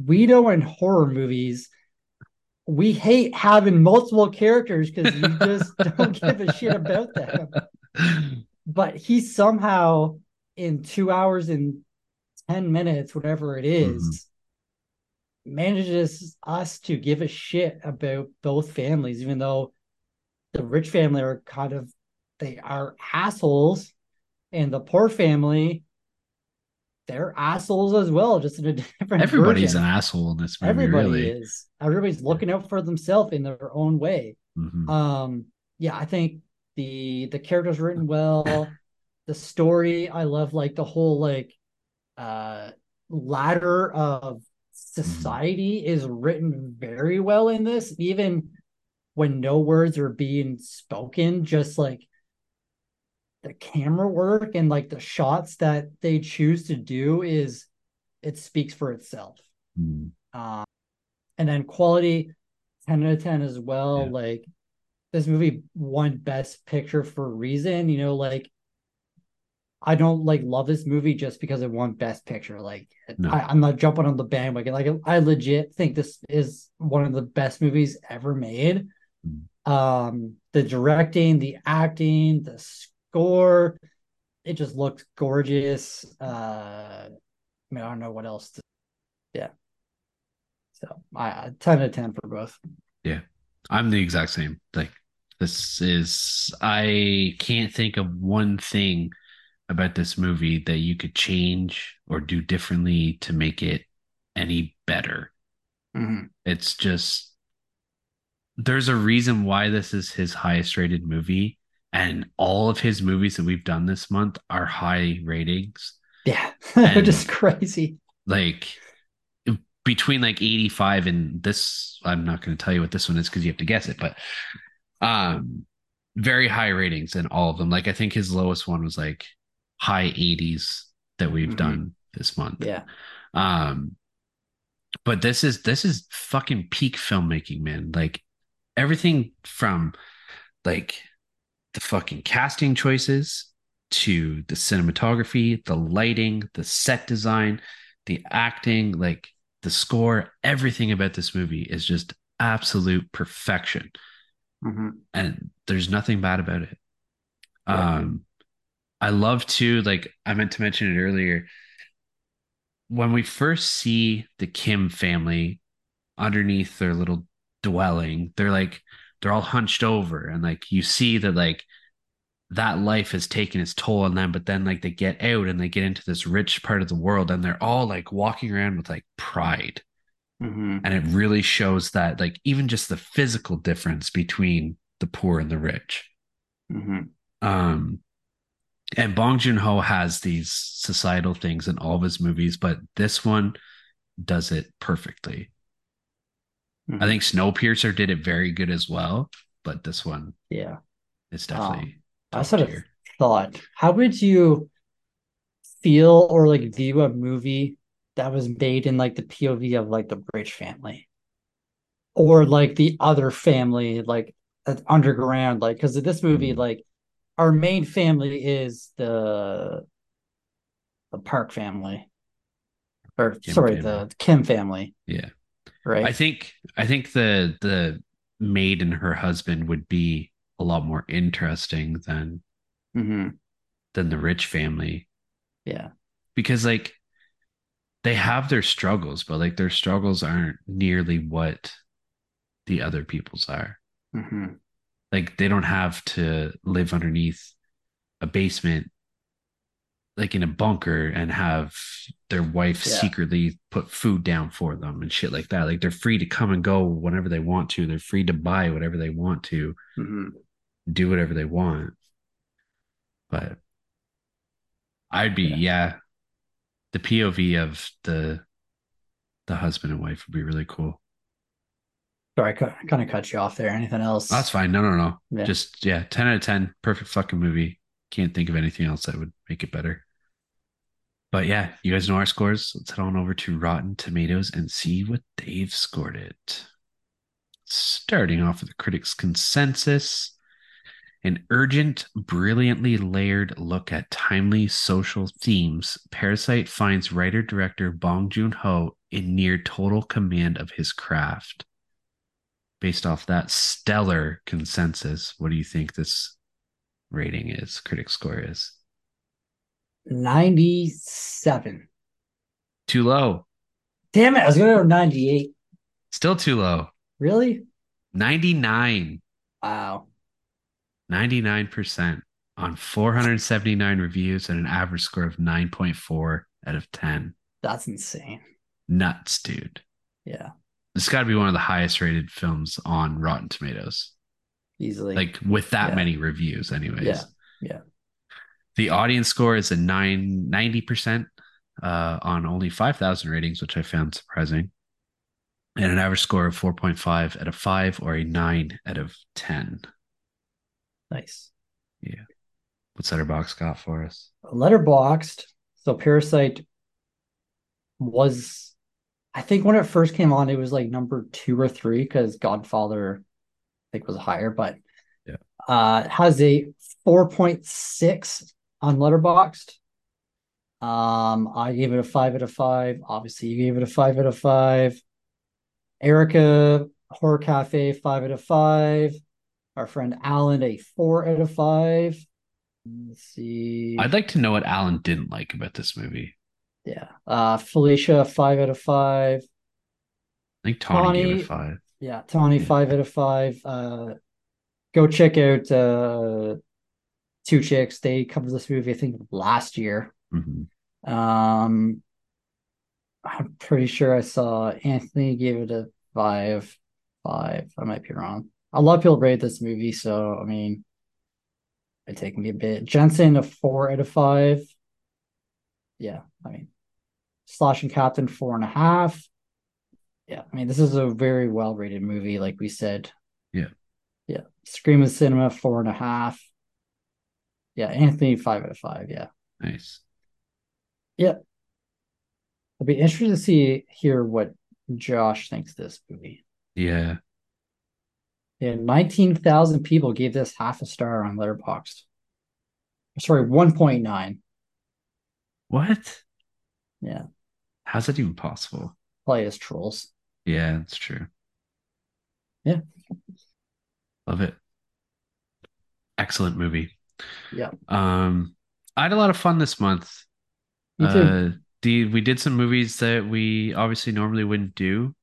we know in horror movies. We hate having multiple characters because you just don't give a shit about them. But he somehow, in two hours and 10 minutes, whatever it is, manages us to give a shit about both families, even though the rich family are kind of they are assholes, and the poor family, they're assholes as well, just in a different Everybody's version. an asshole in this movie, Everybody really. is. Everybody's looking out for themselves in their own way. Mhm. Um, yeah, I think the the characters written well, the story, I love like the whole like uh ladder of society is written very well in this, even when no words are being spoken, just like the camera work and like the shots that they choose to do is it speaks for itself. Mm. Um, and then quality 10 out of 10 as well. Yeah. Like this movie won best picture for a reason, you know, like I don't like love this movie just because it won best picture. Like No. I, I'm not jumping on the bandwagon. Like I legit think this is one of the best movies ever made. Um, the directing, the acting, the score, it just looked gorgeous. Uh, I mean, I don't know what else. To, yeah. So I 10 out of 10 for both. Yeah. I'm the exact same. Like this is I can't think of one thing about this movie that you could change or do differently to make it any better. Mm-hmm. It's just there's a reason why this is his highest rated movie and all of his movies that we've done this month are high ratings. Yeah, And- just crazy. Like between like 85 and this I'm not going to tell you what this one is cuz you have to guess it, but um very high ratings in all of them. Like I think his lowest one was like high 80s that we've Mhm. done this month. Yeah, Um, but this is this is fucking peak filmmaking, man. Like everything from like the fucking casting choices to the cinematography, the lighting, the set design, the acting, like the score, everything about this movie is just absolute perfection Mhm. and there's nothing bad about it. Um, I love to like I meant to mention it earlier. When we first see the Kim family underneath their little dwelling, they're like they're all hunched over, and like you see that like that life has taken its toll on them. But then like they get out and they get into this rich part of the world, and they're all like walking around with like pride Mhm. and it really shows that like even just the physical difference between the poor and the rich Mhm. um and bong joon-ho has these societal things in all of his movies but this one does it perfectly i Mhm. think snowpiercer did it very good as well but this one yeah. it's definitely I top sort of thought, how would you feel or like view a movie that was made in like the POV of like the Bridge family or like the other family, like that's underground? Like, because this movie, Mhm. like, our main family is the the Park family, or Kim sorry, family. the Kim family, yeah right? i think i think the the maid and her husband would be a lot more interesting than hmm than the rich family Yeah. because like they have their struggles, but like their struggles aren't nearly what the other people's are. hmm Like they don't have to live underneath a basement like in a bunker and have their wife Yeah. secretly put food down for them and shit like that. Like they're free to come and go whenever they want to. They're free to buy whatever they want to, hmm do whatever they want. But I'd be Yeah. yeah. The POV of the the husband and wife would be really cool. Sorry, I kind of cut you off there. Anything else? That's fine. No, no, no. Yeah. Just yeah, ten out of ten. Perfect fucking movie. Can't think of anything else that would make it better. But yeah, you guys know our scores. Let's head on over to Rotten Tomatoes and see what they've scored it. Starting off with the critics' consensus. An urgent, brilliantly layered look at timely social themes, Parasite finds writer director Bong Joon Ho in near total command of his craft. Based off that stellar consensus, what do you think this rating is? Critic score is 97. too low. Damn it, I was going to go 98. Still too low. Really? 99. Wow. 99% on 479 reviews and an average score of 9.4 out of 10. That's insane. Nuts, dude. Yeah, This got to be one of the highest rated films on Rotten Tomatoes. easily. Like with that Yeah. many reviews, anyways. Yeah, yeah. The audience score is a nine, 90% uh, on only 5,000 ratings, which I found surprising. And an average score of 4.5 out of 5 or a 9 out of 10. nice. Yeah. What's Letterboxd got for us? Letterboxd. So Parasite was, I think when it first came on, it was like number two or three because Godfather, I think, was higher, but Yeah. uh, has a 4.6 on Letterboxd. Um, I gave it a five out of five. Obviously, you gave it a five out of five. Erica Horror Cafe, five out of five. Our friend Alan, a four out of five. Let's see. I'd like to know what Alan didn't like about this movie. Yeah. Uh Felicia, five out of five. I think Tawny gave Tawny- it five. Yeah, Tony, Yeah. five out of five. Uh go check out uh Two Chicks. They covered this movie, I think, last year. Mhm. Um I'm pretty sure I saw Anthony gave it a five, five. I might be wrong. A lot of people rate this movie, so I mean it taking me a bit. Jensen a four out of five. Yeah, I mean Slash and Captain four and a half. Yeah, I mean this is a very well rated movie, like we said. Yeah. Yeah. Scream of Cinema four and a half. Yeah, Anthony five out of five. Yeah. Nice. Yep. I'll be interested to see hear what Josh thinks this movie. Yeah. Yeah, 19,000 people gave this half a star on Letterboxd. Sorry, 1.9. What? Yeah, How's that even possible? play as trolls. Yeah, that's true. Yeah. Love it. Excellent movie. Yeah. Um, I had a lot of fun this month. Me too. Uh, the we did some movies that we obviously normally wouldn't do.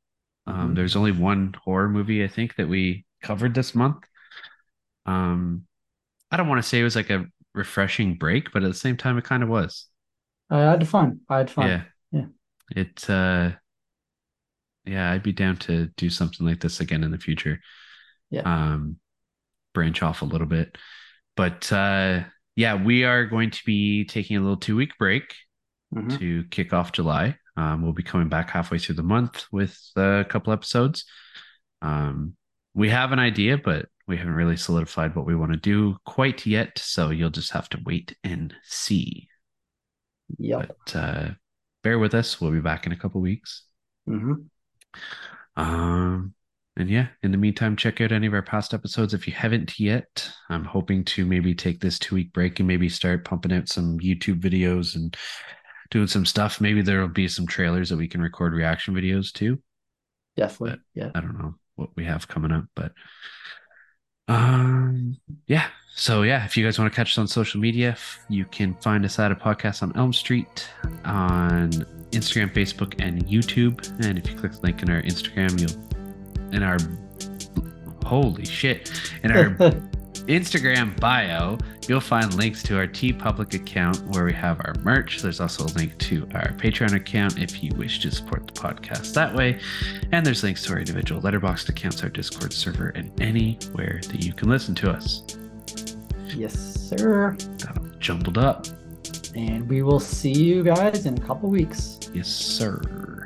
Um, Mhm. there's only one horror movie I think that we covered this month. Um, I don't want to say it was like a refreshing break, but at the same time, it kind of was. I had fun. I had fun. Yeah. Yeah. It uh yeah, I'd be down to do something like this again in the future. Yeah. Um branch off a little bit. But uh yeah, we are going to be taking a little two week break Mhm. to kick off July. Um, we'll be coming back halfway through the month with a couple episodes. Um, we have an idea, but we haven't really solidified what we want to do quite yet. So you'll just have to wait and see. Yep. But uh, bear with us. We'll be back in a couple weeks. Mhm. Um, and yeah, in the meantime, check out any of our past episodes if you haven't yet. I'm hoping to maybe take this two week break and maybe start pumping out some YouTube videos and doing some stuff. Maybe there will be some trailers that we can record reaction videos to. Definitely. But- Yeah. I don't know what we have coming up, but um, yeah. So yeah, if you guys want to catch us on social media, you can find us at a podcast on Elm Street on Instagram, Facebook, and YouTube. And if you click the link in our Instagram, you'll in our holy shit in our Instagram bio, you'll find links to our TeePublic account where we have our merch. There's also a link to our Patreon account if you wish to support the podcast that way. And there's links to our individual letterboxd accounts, our Discord server, and anywhere that you can listen to us. yes, sir. Got all jumbled up. And we will see you guys in a couple weeks. Yes, sir.